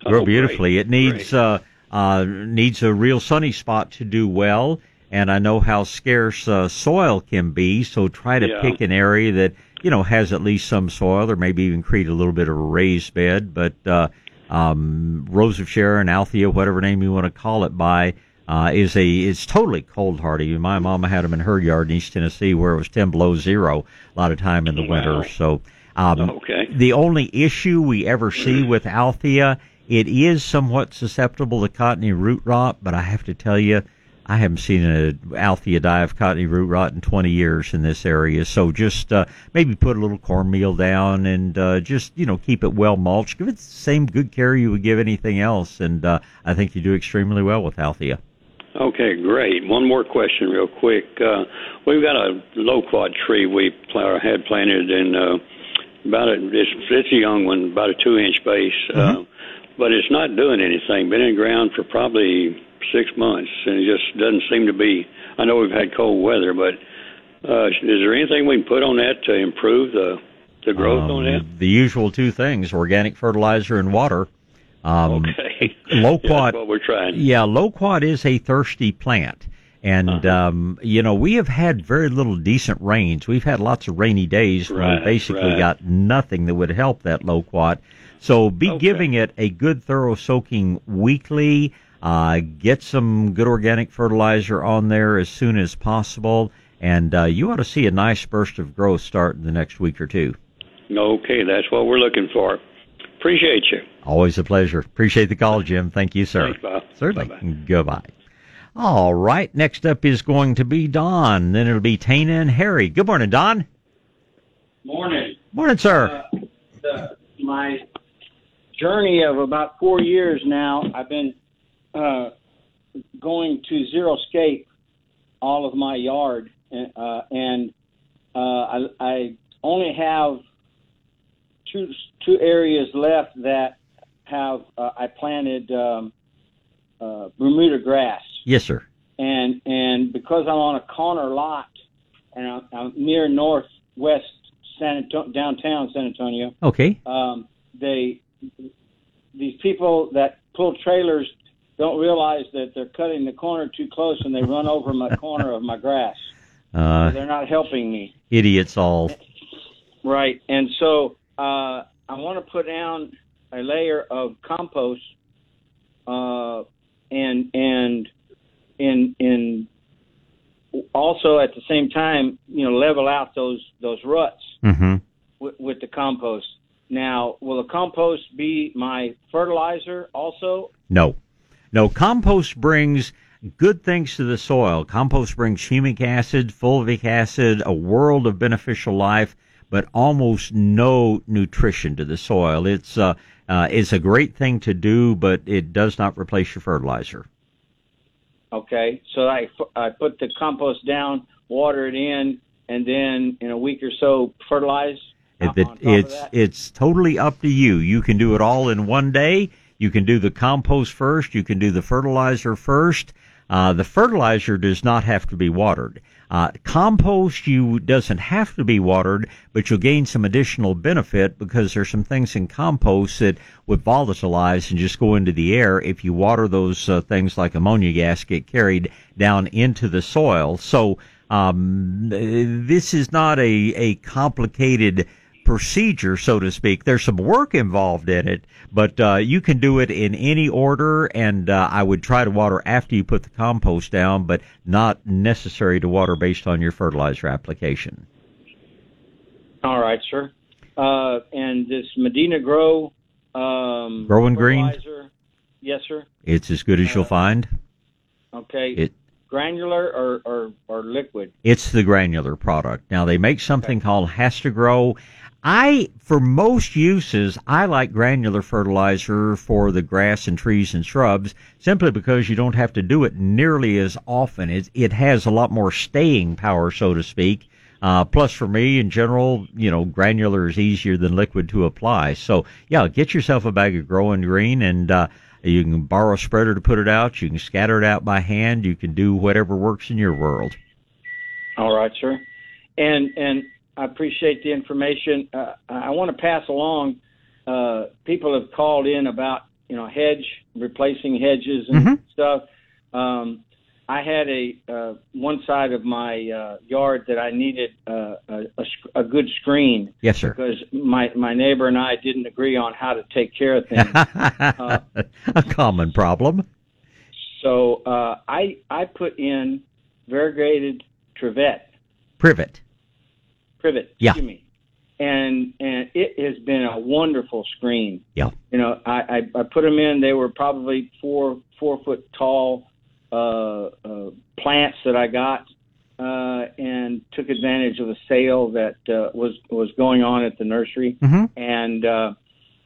Grow Oh, beautifully. It needs uh, uh, needs a real sunny spot to do well. And I know how scarce uh, soil can be, so try to Yeah. pick an area that you know has at least some soil, or maybe even create a little bit of a raised bed. But uh, um, Rose of Sharon, Althea, whatever name you want to call it by, uh, is a is totally cold hardy. My mama had them in her yard in East Tennessee where it was ten below zero a lot of time in the winter. So um, Okay. the only issue we ever see with Althea, it is somewhat susceptible to cottony root rot, but I have to tell you, I haven't seen a Althea die of cottony root rot in 20 years in this area. So just uh, maybe put a little cornmeal down and uh, just you know keep it well mulched. Give it the same good care you would give anything else, and uh, I think you do extremely well with Althea. Okay, great. One more question, real quick. Uh, we've got a loquat tree we pl- had planted in uh, about a it's, it's a young one, about a two inch base, mm-hmm. uh, but it's not doing anything. Been in the ground for probably six months, and it just doesn't seem to be. I know we've had cold weather, but uh, is there anything we can put on that to improve the the growth um, on that? The usual two things: organic fertilizer and water. Um, okay. Loquat. yeah, what we're trying. Yeah, loquat is a thirsty plant. And, uh-huh. um, you know, we have had very little decent rains. We've had lots of rainy days right, we basically right. got nothing that would help that loquat. So be Okay. giving it a good thorough soaking weekly. Uh, get some good organic fertilizer on there as soon as possible. And, uh, you ought to see a nice burst of growth start in the next week or two. Okay, that's what we're looking for. Appreciate you. Always a pleasure. Appreciate the call, Jim. Thank you, sir. Thanks, Bob. Certainly. Goodbye. All right. Next up is going to be Don. Then it'll be Tana and Harry. Good morning, Don. Morning. Morning, sir. Uh, the, my journey of about four years now, I've been uh, going to zero scape all of my yard, uh, and uh, I, I only have two two areas left that have uh, I planted um, uh, Bermuda grass yes, sir. and and because I'm on a corner lot and I'm, I'm near northwest San Antonio, downtown San Antonio, Okay. um, they these people that pull trailers don't realize that they're cutting the corner too close and they run over my corner of my grass. Uh, they're not helping me. idiots all. Right, and so uh, I want to put down a layer of compost, uh, and and in in also at the same time, you know, level out those those ruts Mm-hmm. with, with the compost. Now, will the compost be my fertilizer also? No. No, compost brings good things to the soil. Compost brings humic acid, fulvic acid, a world of beneficial life, but almost no nutrition to the soil. It's uh, uh, it's a great thing to do, but it does not replace your fertilizer. Okay, so I I put the compost down, water it in, and then in a week or so fertilize. It, it, it's it's totally up to you. You can do it all in one day. You can do the compost first. You can do the fertilizer first. Uh, the fertilizer does not have to be watered. Uh, compost you doesn't have to be watered, but you'll gain some additional benefit because there's some things in compost that would volatilize and just go into the air if you water those uh, things like ammonia gas get carried down into the soil. So um, this is not a a complicated procedure, so to speak. There's some work involved in it, but uh, you can do it in any order. And uh, I would try to water after you put the compost down, but not necessary to water based on your fertilizer application. All right, sir. Uh, and this Medina Grow um, Growing green? Yes, sir. It's as good as you'll find. Okay. It granular or, or, or liquid? It's the granular product. Now they make something called HastaGro. I, for most uses, I like granular fertilizer for the grass and trees and shrubs simply because you don't have to do it nearly as often. It, it has a lot more staying power, so to speak. Uh, plus for me in general, you know, granular is easier than liquid to apply. So yeah, get yourself a bag of growing green and, uh, you can borrow a spreader to put it out. You can scatter it out by hand. You can do whatever works in your world. All right, sir. And and I appreciate the information. Uh, I want to pass along. Uh, people have called in about you know hedge replacing hedges and stuff. Um, I had a uh, one side of my uh, yard that I needed uh, a, a, a good screen. Yes, sir. Because my my neighbor and I didn't agree on how to take care of things. uh, a common problem. so uh, I I put in variegated trivet Privet. privet. Yeah. Excuse me. And and it has been a wonderful screen. Yeah. You know, I, I I put them in. They were probably four four foot tall. Uh, uh, plants that I got uh, and took advantage of a sale that uh, was was going on at the nursery, Mhm. and uh,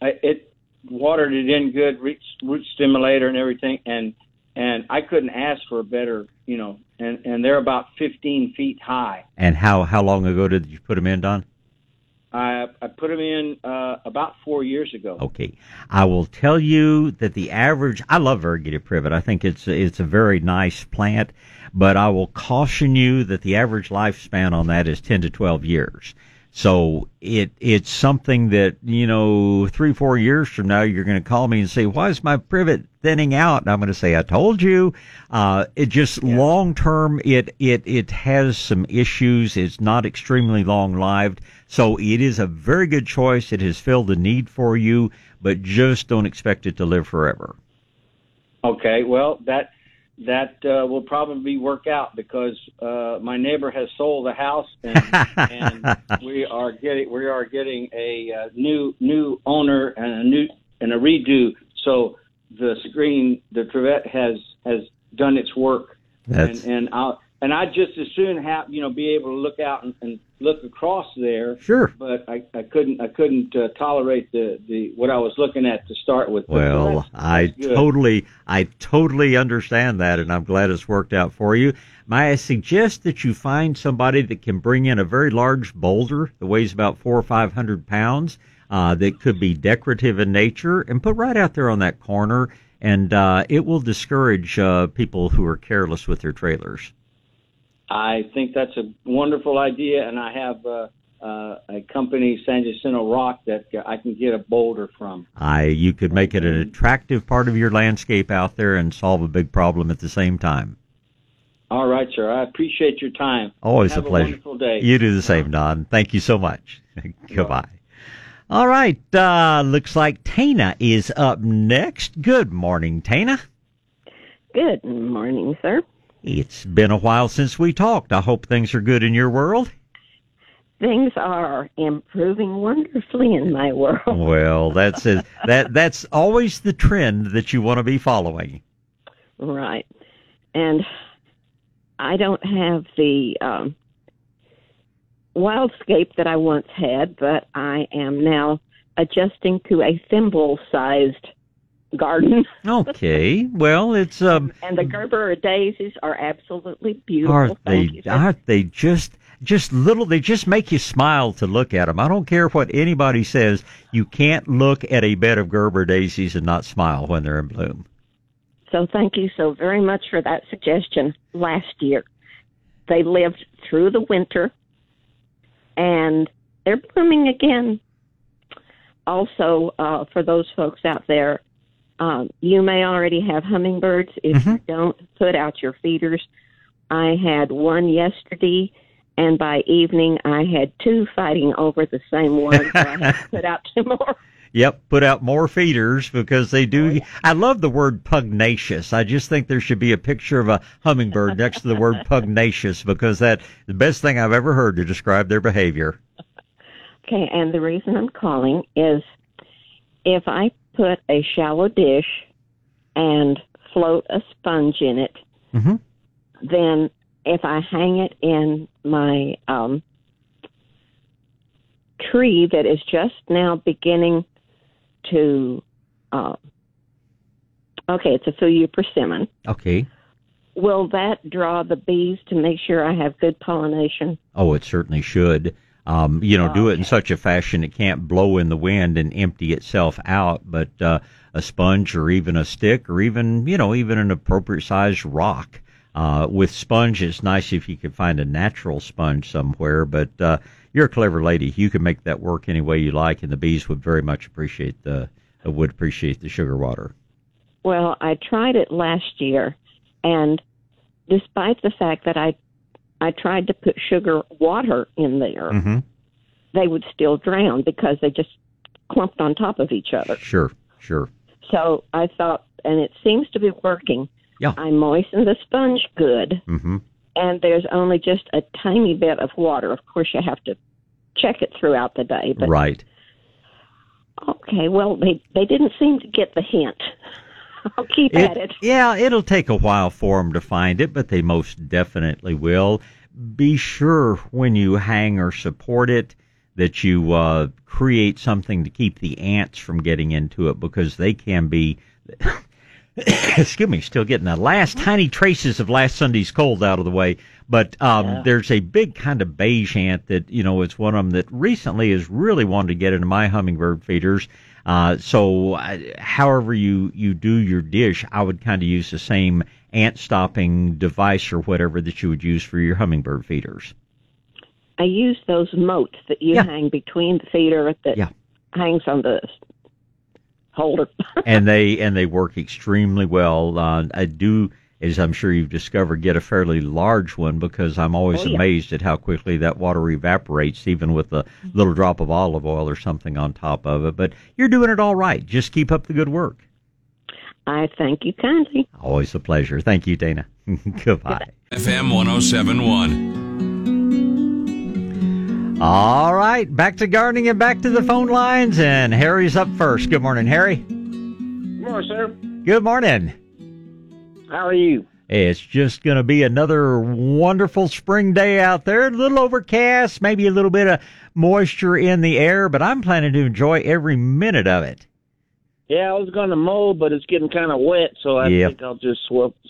I, it watered it in good, root, root stimulator and everything, and and I couldn't ask for a better, you know, and and they're about 15 feet high. And how how long ago did you put them in, Don? I I put them in uh, about four years ago. Okay, I will tell you that the average. I love variegated privet. I think it's it's a very nice plant, but I will caution you that the average lifespan on that is ten to twelve years. So it it's something that you know three four years from now you're going to call me and say why is my privet thinning out and I'm going to say I told you. Uh, it just long term it it it has some issues. It's not extremely long lived. So it is a very good choice. It has filled the need for you, but just don't expect it to live forever. Okay, well that that uh, will probably work out because uh, my neighbor has sold the house and, and we are getting we are getting a uh, new new owner and a new and a redo. So the screen the trivet has has done its work That's- and and I and I just as soon have you know be able to look out and, and look across there. Sure. But I, I couldn't I couldn't uh, tolerate the the what I was looking at to start with. Well, that's- I good. totally, I totally understand that, and I'm glad it's worked out for you. May I suggest that you find somebody that can bring in a very large boulder that weighs about four or five hundred pounds, uh, that could be decorative in nature, and put right out there on that corner, and uh, it will discourage uh, people who are careless with their trailers. I think that's a wonderful idea, and I have uh, uh, a company, San Jacinto Rock, that I can get a boulder from. I, you could make it an attractive part of your landscape out there and solve a big problem at the same time. All right, sir. I appreciate your time. Always have a pleasure. wonderful day. You do the same, Don. Thank you so much. Goodbye. All right. Uh, looks like Tana is up next. Good morning, Tana. Good morning, sir. It's been a while since we talked. I hope things are good in your world. Things are improving wonderfully in my world. Well, that's it. that that's always the trend that you want to be following. Right. And I don't have the um, wildscape that I once had, but I am now adjusting to a thimble sized garden. Okay. Well, it's um and the Gerber daisies are absolutely beautiful. aren't they you, aren't they just just little they just make you smile to look at them. I don't care what anybody says. You can't look at a bed of Gerber daisies and not smile when they're in bloom. So thank you so very much for that suggestion last year. They lived through the winter and they're blooming again. Also, uh, for those folks out there, um, you may already have hummingbirds. If you don't, put out your feeders. I had one yesterday, and by evening, I had two fighting over the same one. So I had to put out two more. Yep, put out more feeders because they do. I love the word pugnacious. I just think there should be a picture of a hummingbird next to the word pugnacious because that the best thing I've ever heard to describe their behavior. Okay, and the reason I'm calling is if I put a shallow dish and float a sponge in it, Mm-hmm. then if I hang it in my um, tree that is just now beginning to, uh, okay, it's a Fuyu persimmon. Okay. Will that draw the bees to make sure I have good pollination? Oh, it certainly should. Um, you know, do it in such a fashion it can't blow in the wind and empty itself out. But uh, a sponge or even a stick or even you know even an appropriate sized rock. Uh, with sponge, it's nice if you can find a natural sponge somewhere. But uh, you're a clever lady; you can make that work any way you like, and the bees would very much appreciate the uh, would appreciate the sugar water. Well, I tried it last year, and despite the fact that I I tried to put sugar water in there, Mm-hmm. they would still drown because they just clumped on top of each other. Sure, sure. So I thought, and it seems to be working. Yeah. I moistened the sponge good, Mm-hmm. and there's only just a tiny bit of water. Of course, you have to check it throughout the day. But Right. okay, well, they they didn't seem to get the hint. I'll keep It- at it. Yeah, it'll take a while for them to find it, but they most definitely will. Be sure when you hang or support it that you uh, create something to keep the ants from getting into it because they can be. excuse me, still getting the last tiny traces of last Sunday's cold out of the way. But um, there's a big kind of beige ant that you know it's one of them that recently has really wanted to get into my hummingbird feeders. Uh, so, uh, however you you do your dish, I would kind of use the same ant stopping device or whatever that you would use for your hummingbird feeders. I use those moats that you Yeah. hang between the feeder that Yeah. hangs on the holder. and they and they work extremely well. Uh, I do, as I'm sure you've discovered, get a fairly large one because I'm always Oh, yeah. amazed at how quickly that water evaporates, even with a mm-hmm. little drop of olive oil or something on top of it. But you're doing it all right. Just keep up the good work. I thank you kindly. Always a pleasure. Thank you, Dana. Goodbye. FM 1071. All right, back to gardening and back to the phone lines, and Harry's up first. Good morning, Harry. Good morning, sir. Good morning. How are you? It's just going to be another wonderful spring day out there. A little overcast, maybe a little bit of moisture in the air, but I'm planning to enjoy every minute of it. Yeah, I was going to mow, but it's getting kind of wet, so I Yep. think I'll just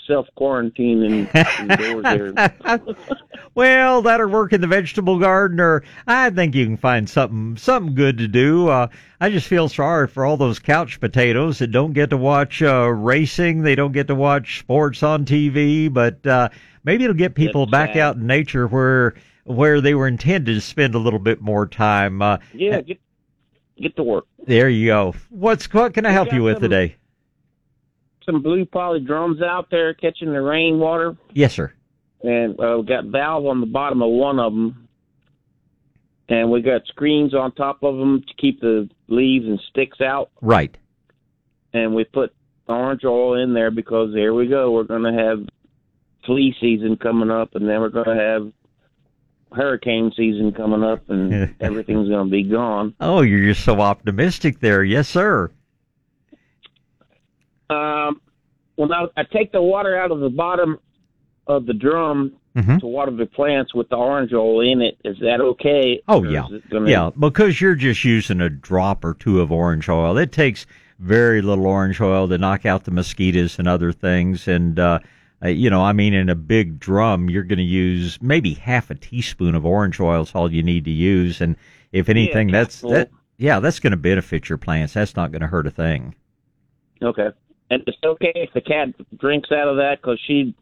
self quarantine and indoors there. Well, that'll work in the vegetable garden, or I think you can find something something good to do. Uh, I just feel sorry for all those couch potatoes that don't get to watch uh, racing. They don't get to watch sports on TV, but uh, maybe it'll get people back out in nature where where they were intended to spend a little bit more time. Uh, Yeah, get get to work. there you go. What's what can I help you with some- today? Some blue poly drums out there catching the rainwater, Yes, sir. and uh, we got valve on the bottom of one of them, and we got screens on top of them to keep the leaves and sticks out. Right. and we put orange oil in there because here we go. We're going to have flea season coming up, and then we're going to have hurricane season coming up, and everything's going to be gone. Oh, you're just so optimistic there. Yes, sir. Um, well, now I take the water out of the bottom of the drum Mhm. to water the plants with the orange oil in it. Is that okay? Oh yeah, gonna- yeah. Because you're just using a drop or two of orange oil. It takes very little orange oil to knock out the mosquitoes and other things. And uh, uh, you know, I mean, in a big drum, you're going to use maybe half a teaspoon of orange oil is all you need to use. And if anything, that's that. Yeah, that's going to benefit your plants. That's not going to hurt a thing. Okay. And it's okay if the cat drinks out of that because she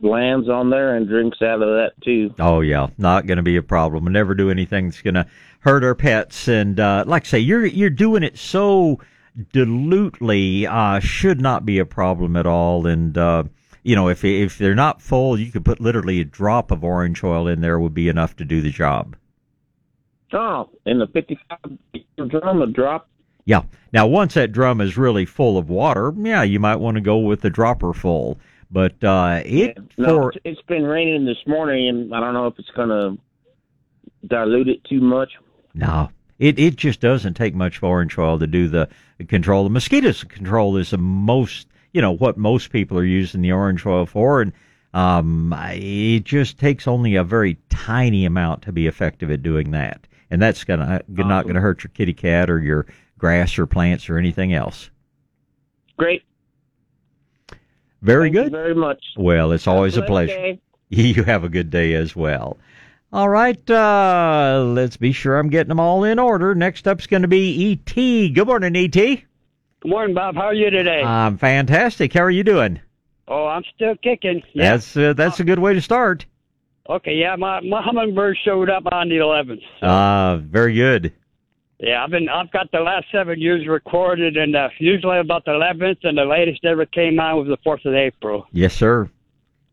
lands on there and drinks out of that too. Oh yeah, not going to be a problem. We'll never do anything that's going to hurt our pets. And uh, like I say, you're you're doing it so dilutely, uh, should not be a problem at all. And uh, you know, if if they're not full, you could put literally a drop of orange oil in there would be enough to do the job. Oh, in the 55 drum, a drop. Yeah. Now, once that drum is really full of water, yeah, you might want to go with the dropper full. But uh, it No, for it's- it's been raining this morning, and I don't know if it's going to dilute it too much. No, it it just doesn't take much orange oil to do the control. The mosquitoes control is the most, you know, what most people are using the orange oil for, and um, it just takes only a very tiny amount to be effective at doing that, and that's gonna not gonna hurt your kitty cat or your grass or plants or anything else. Great. Very Thank good. very much. Well, it's always a pleasure. day. You have a good day as well. All right, uh, let's be sure I'm getting them all in order. Next up's going to be E.T. Good morning, E.T. Good morning, Bob. How are you today? I'm fantastic. How are you doing? oh, I'm still kicking. Yeah. That's uh, that's a good way to start. Okay, yeah, my, my hummingbird showed up on the 11th. Uh, very good. Yeah, I've been I've got the last seven years recorded, and uh, usually about the 11th, and the latest ever came out was the 4th of April. Yes, sir.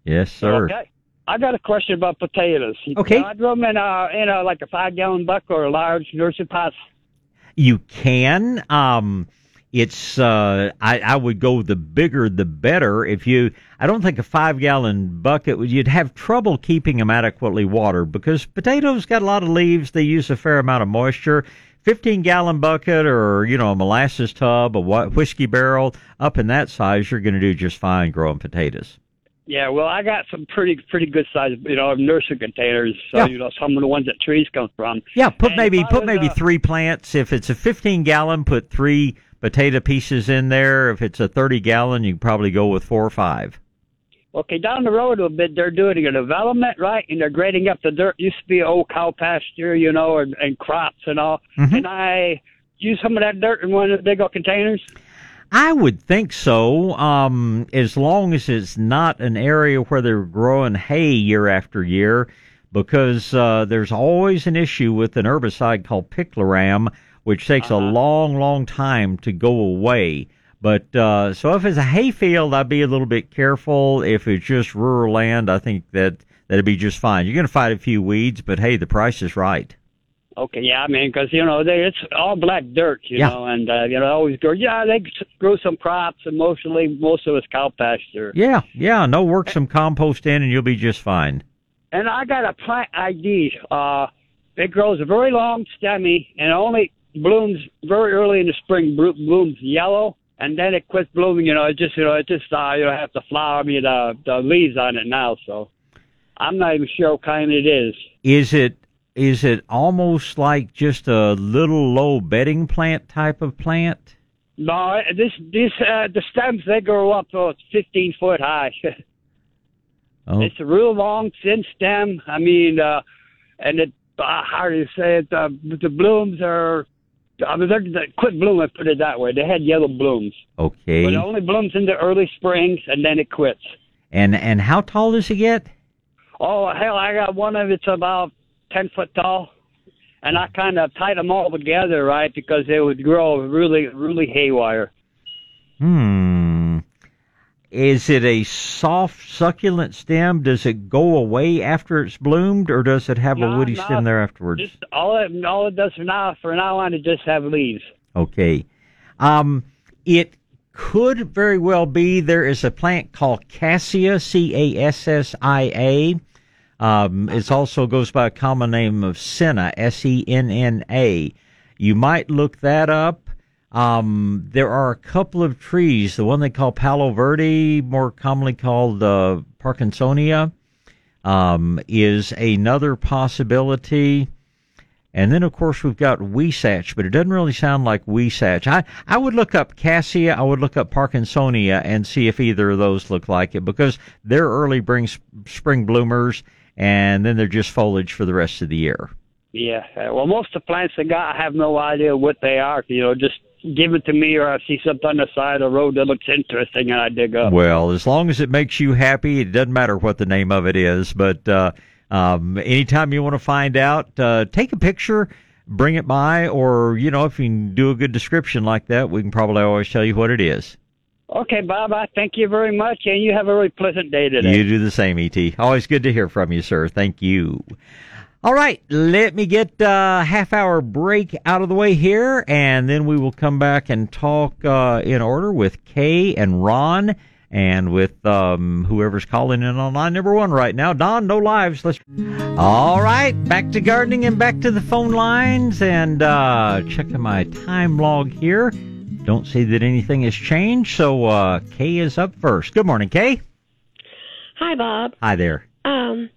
Yes, sir. Okay. I got a question about potatoes. Okay. I grow them in a in a like a five gallon buck or a large nursery pot. You can. Um, it's. Uh, I I would go the bigger the better. If you, I don't think a five gallon bucket. You'd have trouble keeping them adequately watered because potatoes got a lot of leaves. They use a fair amount of moisture. 15 gallon bucket or, you know, a molasses tub, a whiskey barrel, up in that size, you're going to do just fine growing potatoes. Yeah, well, I got some pretty pretty good size, you know, nursery containers. So Yeah. you know, some of the ones that trees come from. Yeah, put And maybe put maybe uh, three plants. If it's a 15 gallon, put three potato pieces in there. If it's a 30 gallon, you can probably go with four or five. Okay, down the road a little bit, they're doing a development, right? And they're grading up the dirt. Used to be old cow pasture, you know, and, and crops and all. Mhm. And I use some of that dirt in one of the big old containers. I would think so, um, as long as it's not an area where they're growing hay year after year, because uh, there's always an issue with an herbicide called picloram, which takes a long, long time to go away. But uh, so if it's a hay field, I'd be a little bit careful. If it's just rural land, I think that that'd be just fine. You're going to fight a few weeds, but hey, the price is right. Okay, yeah, I mean, because you know they it's all black dirt, you Yeah. know, and uh, you know always grow. Yeah, they grow some crops, and mostly most of it's cow pasture. Yeah, yeah. No, work some compost in, and you'll be just fine. And I got a plant ID. Uh, it grows very long, stemmy, and only blooms very early in the spring. Blooms yellow, and then it quits blooming. You know, it just you know it just uh, you know have the flower, I mean the the leaves on it now. So I'm not even sure what kind it is. Is it is it almost like just a little low bedding plant type of plant? No, this this uh, the stems they grow up so it's 15 foot high. Oh, It's a real long, thin stem. I mean, uh, and it, uh, how do you say it? Uh, the blooms are, I mean, they're, they quit blooming, put it that way. They had yellow blooms. okay. But it only blooms in the early springs and then it quits. And and how tall does it get? Oh, hell, I got one of it's about 10 foot tall. And I kind of tied them all together, right, because they would grow really, really haywire. Hmm. Is it a soft succulent stem? Does it go away after it's bloomed, or does it have a woody no, stem there afterwards? Just all it, all it does for now, for now on, it just have leaves. Okay. Um, it could very well be there is a plant called cassia, C A S S I A. Um, it also goes by a common name of senna, S E N N A. You might look that up. Um, there are a couple of trees. The one they call Palo Verde, more commonly called uh, Parkinsonia, um, is another possibility. And then, of course, we've got huisache, but it doesn't really sound like huisache. I, I would look up Cassia, I would look up Parkinsonia and see if either of those look like it because they're early spring, bloomers and then they're just foliage for the rest of the year. Yeah. Well, most of the plants I got, I have no idea what they are. You know, just give it to me, or I see something on the side of the road that looks interesting, and I dig up. Well, as long as it makes you happy, it doesn't matter what the name of it is. But uh, um, anytime you want to find out, uh, take a picture, bring it by, or you know, if you can do a good description like that, we can probably always tell you what it is. Okay, Bob. I thank you very much, and you have a very pleasant day today. You do the same, E.T. Always good to hear from you, sir. Thank you. All right, let me get a half hour break out of the way here, and then we will come back and talk uh, in order with Kay and Ron, and with um, whoever's calling in on line number one right now. Don, no lives. Let's. All right, back to gardening and back to the phone lines, and uh, checking my time log here. Don't see that anything has changed, so uh, Kay is up first. Good morning, Kay. Hi, Bob. Hi there. Um,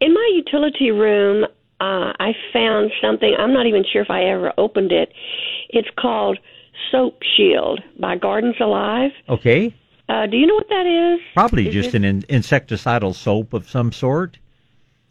in my utility room, uh, I found something. I'm not even sure if I ever opened it. It's called Soap Shield by Gardens Alive. Okay. Uh, do you know what that is? Probably Is just it- an in- insecticidal soap of some sort.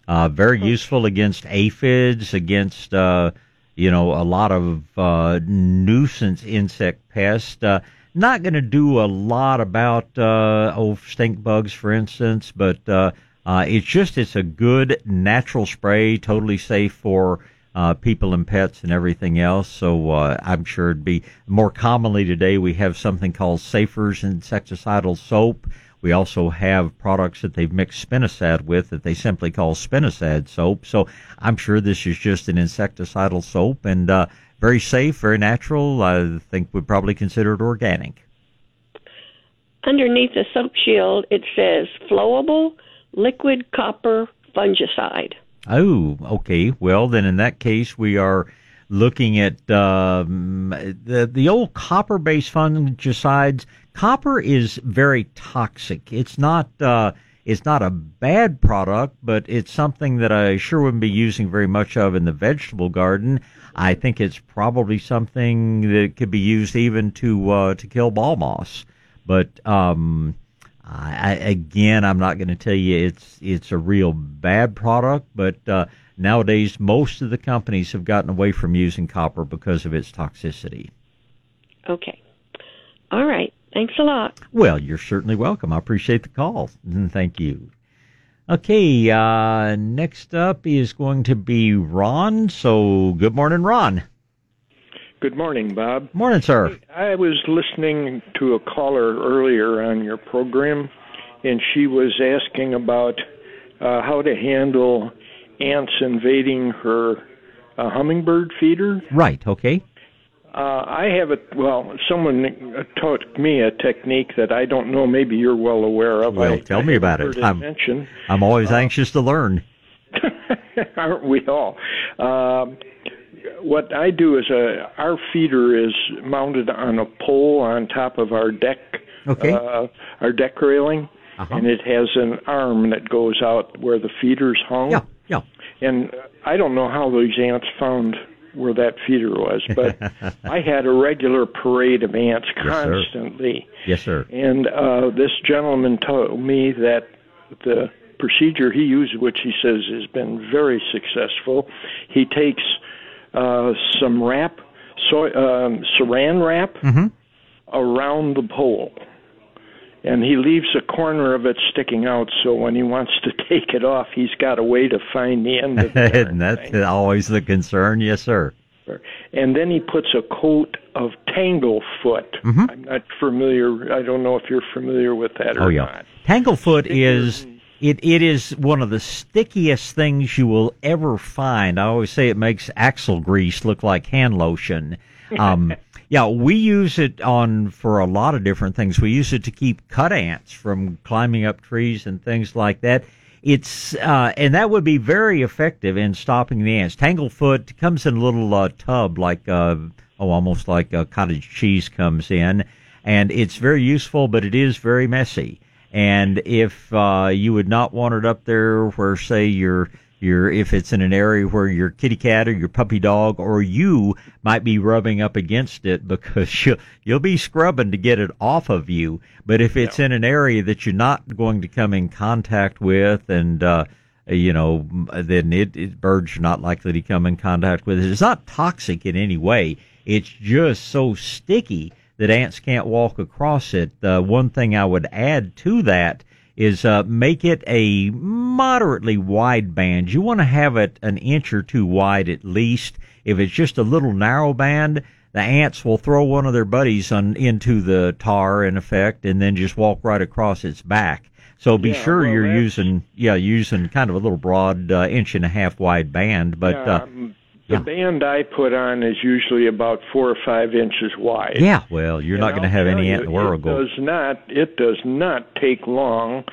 Uh, very useful against aphids, against uh, you know a lot of uh, nuisance insect pests. Uh, not going to do a lot about uh, oh stink bugs, for instance, but uh, uh, it's just it's a good natural spray, totally safe for uh, people and pets and everything else. So uh, I'm sure it'd be more commonly today. We have something called Safer's insecticidal soap. We also have products that they've mixed spinosad with that they simply call spinosad soap. So I'm sure this is just an insecticidal soap and uh, very safe, very natural. I think we'd probably consider it organic. Underneath the Soap Shield, it says flowable liquid copper fungicide. Oh, okay. Well, then in that case, we are looking at um, the the old copper based fungicides. Copper is very toxic. It's not. Uh, it's not a bad product, but it's something that I sure wouldn't be using very much of in the vegetable garden. I think it's probably something that could be used even to uh, to kill ball moss. But um, I, again, I'm not going to tell you it's it's a real bad product, but uh, nowadays most of the companies have gotten away from using copper because of its toxicity. Okay. All right. Thanks a lot. Well, you're certainly welcome. I appreciate the call. Thank you. Okay, uh, next up is going to be Ron. So, good morning, Ron. Good morning, Bob. Morning, sir. I was listening to a caller earlier on your program, and she was asking about uh, how to handle ants invading her uh, hummingbird feeder. Right, okay. Uh, I have a well. Someone taught me a technique that I don't know. Maybe you're well aware of. Well, I, tell I me about it. I'm. I'm always Uh, anxious to learn. Aren't we all? Um, what I do is uh, our feeder is mounted on a pole on top of our deck. Okay. Uh, our deck railing, Uh-huh. and it has an arm that goes out where the feeder's hung. Yeah, yeah. And I don't know how those ants found where that feeder was, but I had a regular parade of ants constantly. Yes, sir. Yes, sir. And uh, this gentleman told me that the procedure he used, which he says has been very successful, he takes uh, some wrap, soy, um, saran wrap Mm-hmm. around the pole. And he leaves a corner of it sticking out, so when he wants to take it off, he's got a way to find the end of it. and that's always the concern. Yes, sir. and then he puts a coat of tanglefoot. Mhm. I'm not familiar. I don't know if you're familiar with that or Oh yeah. not. Tanglefoot is it it is one of the stickiest things you will ever find. I always say it makes axle grease look like hand lotion. Um yeah, we use it on for a lot of different things. We use it to keep cut ants from climbing up trees and things like that. It's uh, and that would be very effective in stopping the ants. Tanglefoot comes in a little uh, tub, like uh, oh, almost like a cottage cheese comes in, and it's very useful, but it is very messy. And if uh, you would not want it up there, where say your your if it's in an area where your kitty cat or your puppy dog or you might be rubbing up against it because you'll, you'll be scrubbing to get it off of you. But if it's in an area that you're not going to come in contact with and uh, you know, then it, it birds are not likely to come in contact with it. It's not toxic in any way. It's just so sticky that ants can't walk across it. Uh, one thing I would add to that is uh, make it a moderately wide band. You want to have it an inch or two wide at least. If it's just a little narrow band, the ants will throw one of their buddies on into the tar in effect, and then just walk right across its back. So be Yeah, sure well, you're using yeah using kind of a little broad uh, inch and a half wide band, but uh, Um, the band I put on is usually about four or five inches wide. yeah, well you're not going to have any ant in the world It go. does not. It does not take long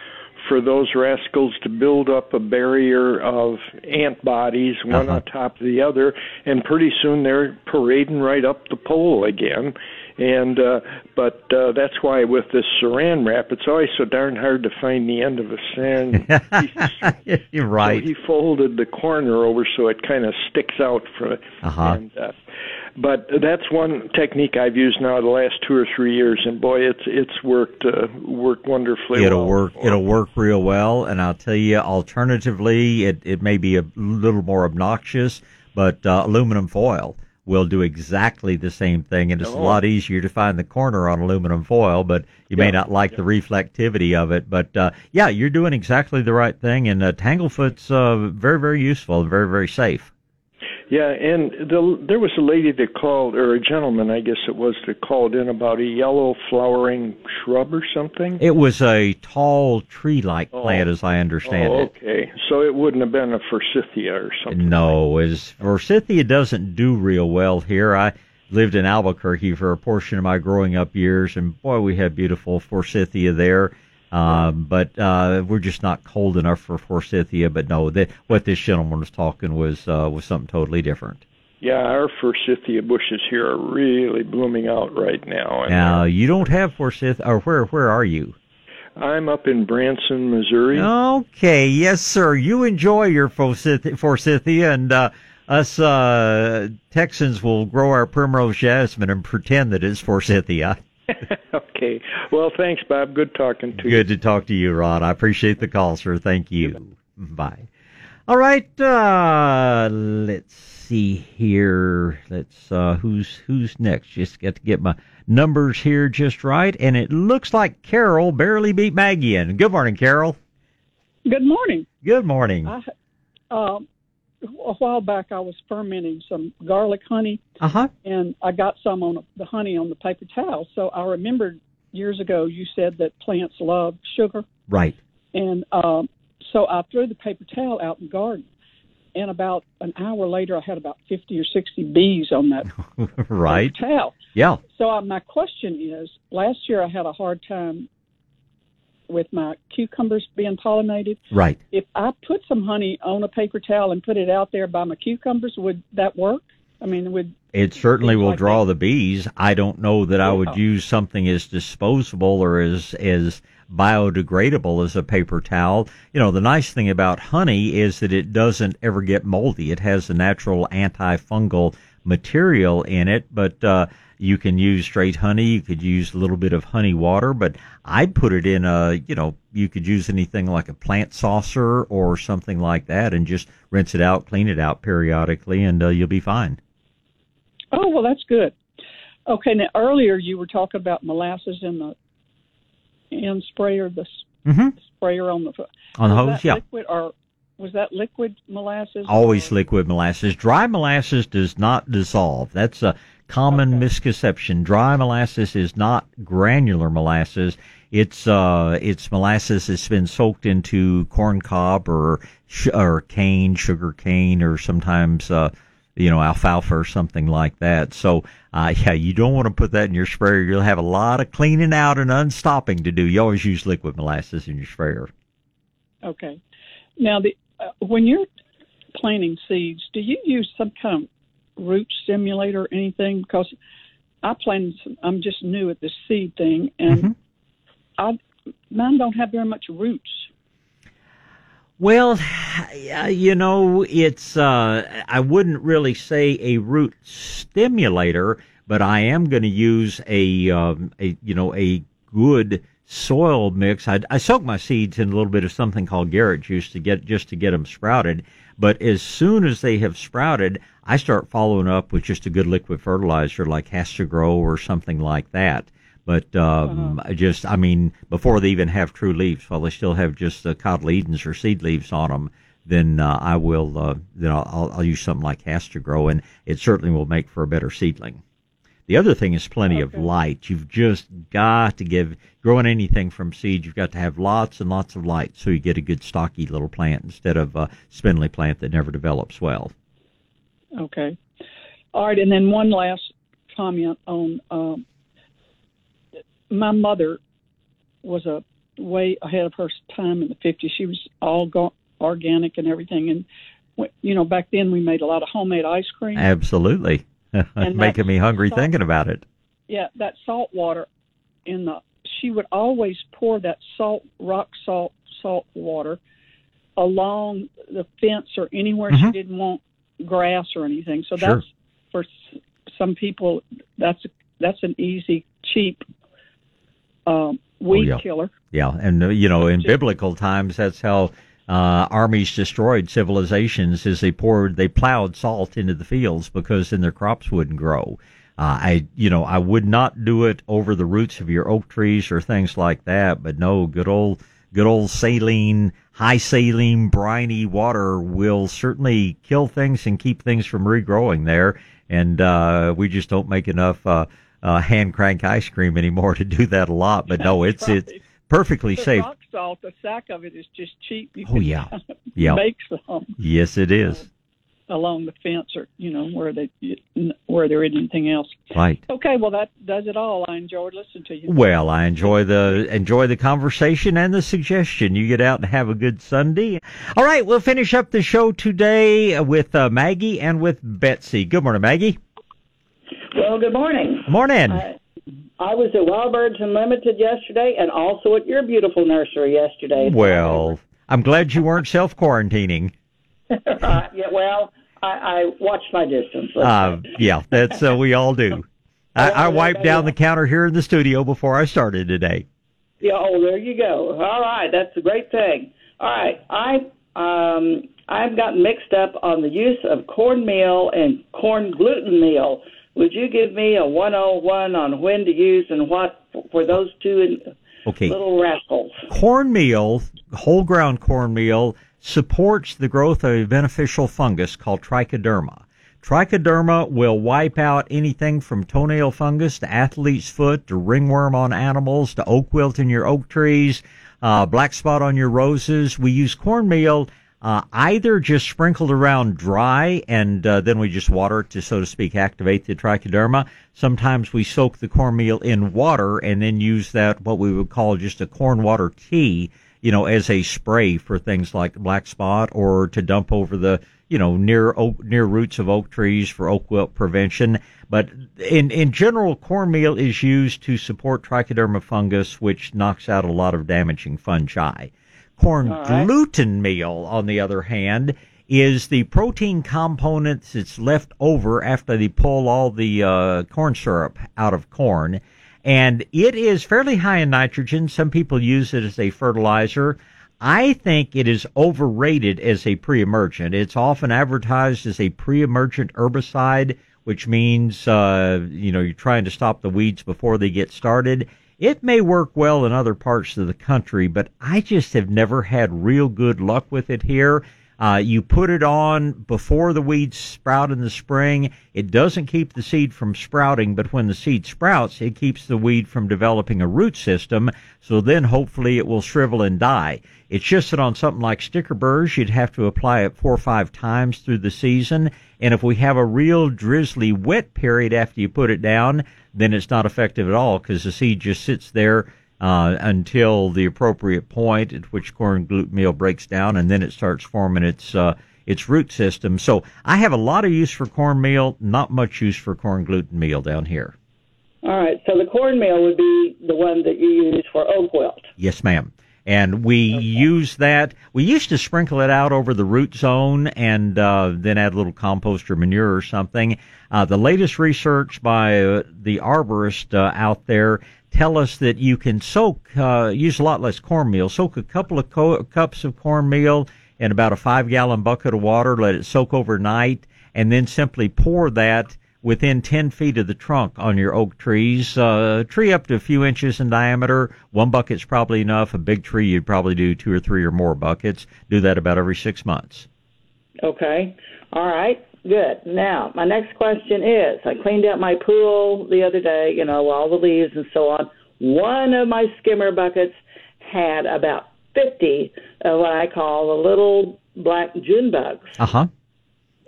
for those rascals to build up a barrier of ant bodies, one Uh-huh. on top of the other, and pretty soon they're parading right up the pole again. And uh, but uh, that's why with this saran wrap, it's always so darn hard to find the end of a saran. You're right. So he folded the corner over so it kind of sticks out from it. Uh-huh. And, uh, but that's one technique I've used now the last two or three years, and boy, it's it's worked uh, worked wonderfully. It'll well. work. It'll work real well. And I'll tell you, alternatively, it, it may be a little more obnoxious, but uh, aluminum foil will do exactly the same thing. And it's a Oh. lot easier to find the corner on aluminum foil, but you may not like the reflectivity of it. But uh, yeah, you're doing exactly the right thing. And uh, Tanglefoot's uh, very, very useful and very, very safe. Yeah, and the, there was a lady that called, or a gentleman, I guess it was, that called in about a yellow flowering shrub or something. It was a tall tree-like oh. plant, as I understand oh, it. okay. So it wouldn't have been a forsythia or something. No, as Forsythia doesn't do real well here. I lived in Albuquerque for a portion of my growing up years, and boy, we had beautiful Forsythia there. Um, but uh, we're just not cold enough for Forsythia. But no, that what this gentleman was talking was uh, was something totally different. Yeah, our forsythia bushes here are really blooming out right now. And Now you don't have forsythia, or where where are you? I'm up in Branson, Missouri. Okay, yes, sir. You enjoy your forsythia, forsythia and uh, us uh, Texans will grow our primrose jasmine and pretend that it's forsythia. okay. Well, thanks, Bob. Good talking to you. Good to talk to you, Rod. I appreciate the call, sir. Thank you. Bye. All right. Uh, let's see here. Let's uh, who's who's next? Just got to get my numbers here just right, and it looks like Carol barely beat Maggie in. Good morning, Carol. Good morning. Good morning. I, um, a while back, I was fermenting some garlic honey, Uh huh. and I got some on the honey on the paper towel. So I remembered years ago you said that plants love sugar, Right. and um, so I threw the paper towel out in the garden. And about an hour later, I had about fifty or sixty bees on that right. paper towel. Yeah. So uh, my question is, last year I had a hard time with my cucumbers being pollinated. Right. If I put some honey on a paper towel and put it out there by my cucumbers, would that work? I mean, would It certainly will draw the bees. I don't know that I would use something as disposable or as as biodegradable as a paper towel. You know, the nice thing about honey is that it doesn't ever get moldy. It has a natural antifungal material in it, but uh you can use straight honey, you could use a little bit of honey water, but I'd put it in a, you know, you could use anything like a plant saucer or something like that and just rinse it out, clean it out periodically and uh, you'll be fine. Oh, well, that's good. Okay, now earlier you were talking about molasses in the in sprayer, the Mhm. sprayer on the On the hose, yeah. Liquid or was that liquid molasses? Always liquid molasses. Dry molasses does not dissolve. That's a common misconception. Dry molasses is not granular molasses. It's uh, it's molasses that's been soaked into corn cob or sh- or cane, sugar cane, or sometimes uh, you know alfalfa or something like that. So uh, yeah, you don't want to put that in your sprayer. You'll have a lot of cleaning out and unstopping to do. You always use liquid molasses in your sprayer. Okay. Now, the uh, when you're planting seeds, do you use some kind of root stimulator or anything? Because I planted. Some, I'm just new at this seed thing, and I mine don't have very much roots. Well, you know, it's uh I wouldn't really say a root stimulator, but I am going to use a um a you know a good soil mix. I, I soak my seeds in a little bit of something called Garrett juice to get just to get them sprouted. But as soon as they have sprouted, I start following up with just a good liquid fertilizer like HastaGro or something like that. But um, I just, I mean, before they even have true leaves, while they still have just the cotyledons or seed leaves on them, then uh, I will, uh, then I'll, I'll, I'll use something like HastaGro, and it certainly will make for a better seedling. The other thing is plenty of light. You've just got to give growing anything from seed. You've got to have lots and lots of light so you get a good stocky little plant instead of a spindly plant that never develops well. Okay. All right, and then one last comment on um, my mother was a way ahead of her time in the 50s. She was all go- organic and everything, and you know back then we made a lot of homemade ice cream. Absolutely, making me hungry salt- thinking about it. Yeah, that salt water in the she would always pour that salt rock salt salt water along the fence or anywhere she Mhm. didn't want grass or anything. So Sure. that's for some people that's that's an easy cheap um, weed Oh, yeah. killer. Yeah, and uh, you know, in biblical times, that's how uh, armies destroyed civilizations. Is they poured, they plowed salt into the fields because then their crops wouldn't grow. Uh, I, you know, I would not do it over the roots of your oak trees or things like that. But no, good old, good old saline, high saline, briny water will certainly kill things and keep things from regrowing there. And uh, we just don't make enough uh, uh, hand crank ice cream anymore to do that a lot. But no, it's it's perfectly The safe. rock salt, the sack of it is just cheap. You Oh, yeah. Yeah. make some Yes, it is. along the fence or you know where they where there isn't anything else. Right. Okay, well that does it all. I enjoyed listening to you. Well, I enjoy the enjoy the conversation and the suggestion. You get out and have a good Sunday. All right, we'll finish up the show today with uh, Maggie and with Betsy. Good morning, Maggie. Well, good morning. Morning. I, I was at Wild Birds Unlimited yesterday, and also at your beautiful nursery yesterday. Well, I'm glad you weren't self quarantining. right. Yeah. Well, I, I watched my distance. Uh, yeah, that's uh, we all do. I, I wiped down the counter here in the studio before I started today. Yeah. Oh, there you go. All right, that's a great thing. All right, I um I've gotten mixed up on the use of cornmeal and corn gluten meal. Would you give me a 101 on when to use and what for those two in- Okay. little rascals? Cornmeal, whole ground cornmeal, supports the growth of a beneficial fungus called trichoderma. Trichoderma will wipe out anything from toenail fungus to athlete's foot to ringworm on animals to oak wilt in your oak trees, uh, black spot on your roses. We use cornmeal uh, either just sprinkled around dry and uh, then we just water it to, so to speak, activate the trichoderma. Sometimes we soak the cornmeal in water and then use that, what we would call just a corn water tea, you know, as a spray for things like black spot or to dump over the, you know, near oak, near roots of oak trees for oak wilt prevention. But in, in general, cornmeal is used to support trichoderma fungus, which knocks out a lot of damaging fungi. Corn right. gluten meal, on the other hand, is the protein components that's left over after they pull all the uh, corn syrup out of corn. And it is fairly high in nitrogen. Some people use it as a fertilizer. I think it is overrated as a pre-emergent. It's often advertised as a pre-emergent herbicide, which means, uh, you know, you're trying to stop the weeds before they get started. It may work well in other parts of the country, but I just have never had real good luck with it here. Uh, you put it on before the weeds sprout in the spring. It doesn't keep the seed from sprouting, but when the seed sprouts, it keeps the weed from developing a root system. So then hopefully it will shrivel and die. It's just that on something like sticker burrs, you'd have to apply it four or five times through the season. And if we have a real drizzly wet period after you put it down, then it's not effective at all because the seed just sits there uh, until the appropriate point at which corn gluten meal breaks down, and then it starts forming its uh, its root system. So I have a lot of use for cornmeal, not much use for corn gluten meal down here. All right, so the cornmeal would be the one that you use for oak wilt. Yes, ma'am. And we use that. We used to sprinkle it out over the root zone and uh, then add a little compost or manure or something. Uh, the latest research by uh, the arborist uh, out there tell us that you can soak, uh, use a lot less cornmeal. Soak a couple of co- cups of cornmeal in about a five gallon bucket of water. Let it soak overnight, and then simply pour that within 10 feet of the trunk on your oak trees. Uh, tree up to a few inches in diameter. One bucket's probably enough. A big tree, you'd probably do two or three or more buckets. Do that about every six months. Okay. All right. Good. Now, my next question is I cleaned out my pool the other day, you know, all the leaves and so on. One of my skimmer buckets had about 50 of what I call the little black June bugs. Uh huh.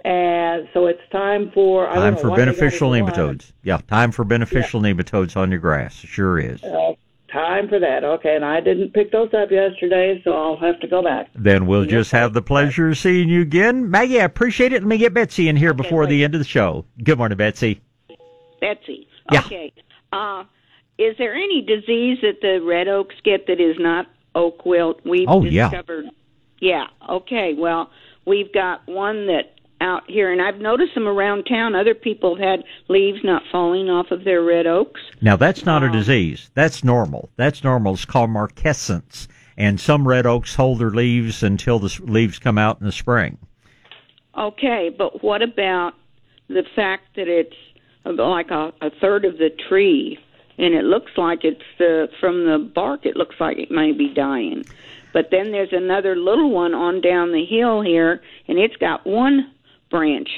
And so it's time for I Time know for beneficial gotta nematodes. Yeah, time for beneficial nematodes on your grass. It Sure is. Uh, time for that. Okay, and I didn't pick those up yesterday, so I'll have to go back. Then we'll just have the pleasure of seeing you again. Maggie, I appreciate it. Let me get Betsy in here before the end of the show. Good morning, Betsy. Betsy. Yeah. Okay. Uh, is there any disease that the red oaks get that is not oak wilt? We've Oh, yeah. discovered. Yeah. Okay. Well, we've got one that out here, and I've noticed them around town. Other people have had leaves not falling off of their red oaks. Now that's not a um, disease. That's normal. That's normal. It's called marcescence. And some red oaks hold their leaves until the leaves come out in the spring. Okay, but what about the fact that it's uh, like a, a third of the tree, and it looks like it's the from the bark. It looks like it may be dying, but then there's another little one on down the hill here, and it's got one branch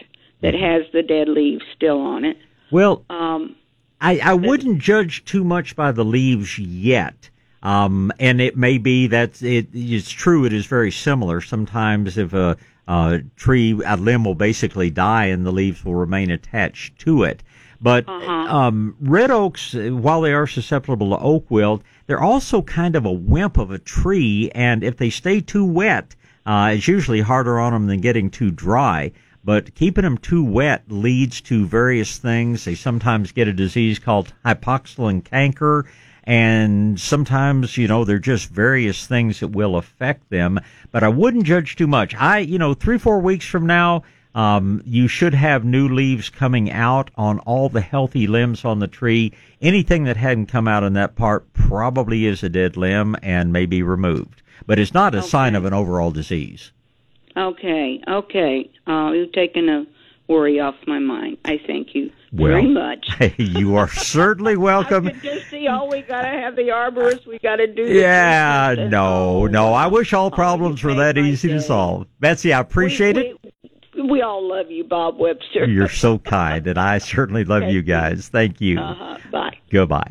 that has the dead leaves still on it. Well, Um, I, I wouldn't judge too much by the leaves yet. Um, and it may be that it, it's true. It is very similar. Sometimes if a, uh, tree, a limb will basically die and the leaves will remain attached to it. But Uh-huh. um, red oaks, while they are susceptible to oak wilt, they're also kind of a wimp of a tree, and if they stay too wet, uh, it's usually harder on them than getting too dry. But keeping them too wet leads to various things. They sometimes get a disease called hypoxylon canker, and sometimes, you know, there are just various things that will affect them. But I wouldn't judge too much. I, you know, three, four weeks from now, um, you should have new leaves coming out on all the healthy limbs on the tree. Anything that hadn't come out in that part probably is a dead limb and may be removed. But it's not a sign of an overall disease. Okay, okay. Uh, you've taken a worry off my mind. I thank you very much. you are certainly welcome. I just see, oh, we got to have the arborist. We got to do this. Yeah, no, no. I wish all problems were that easy to solve. Betsy, I appreciate it. We, we all love you, Bob Webster. You're so kind, and I certainly love you guys. Thank you. Uh-huh. Bye. Goodbye.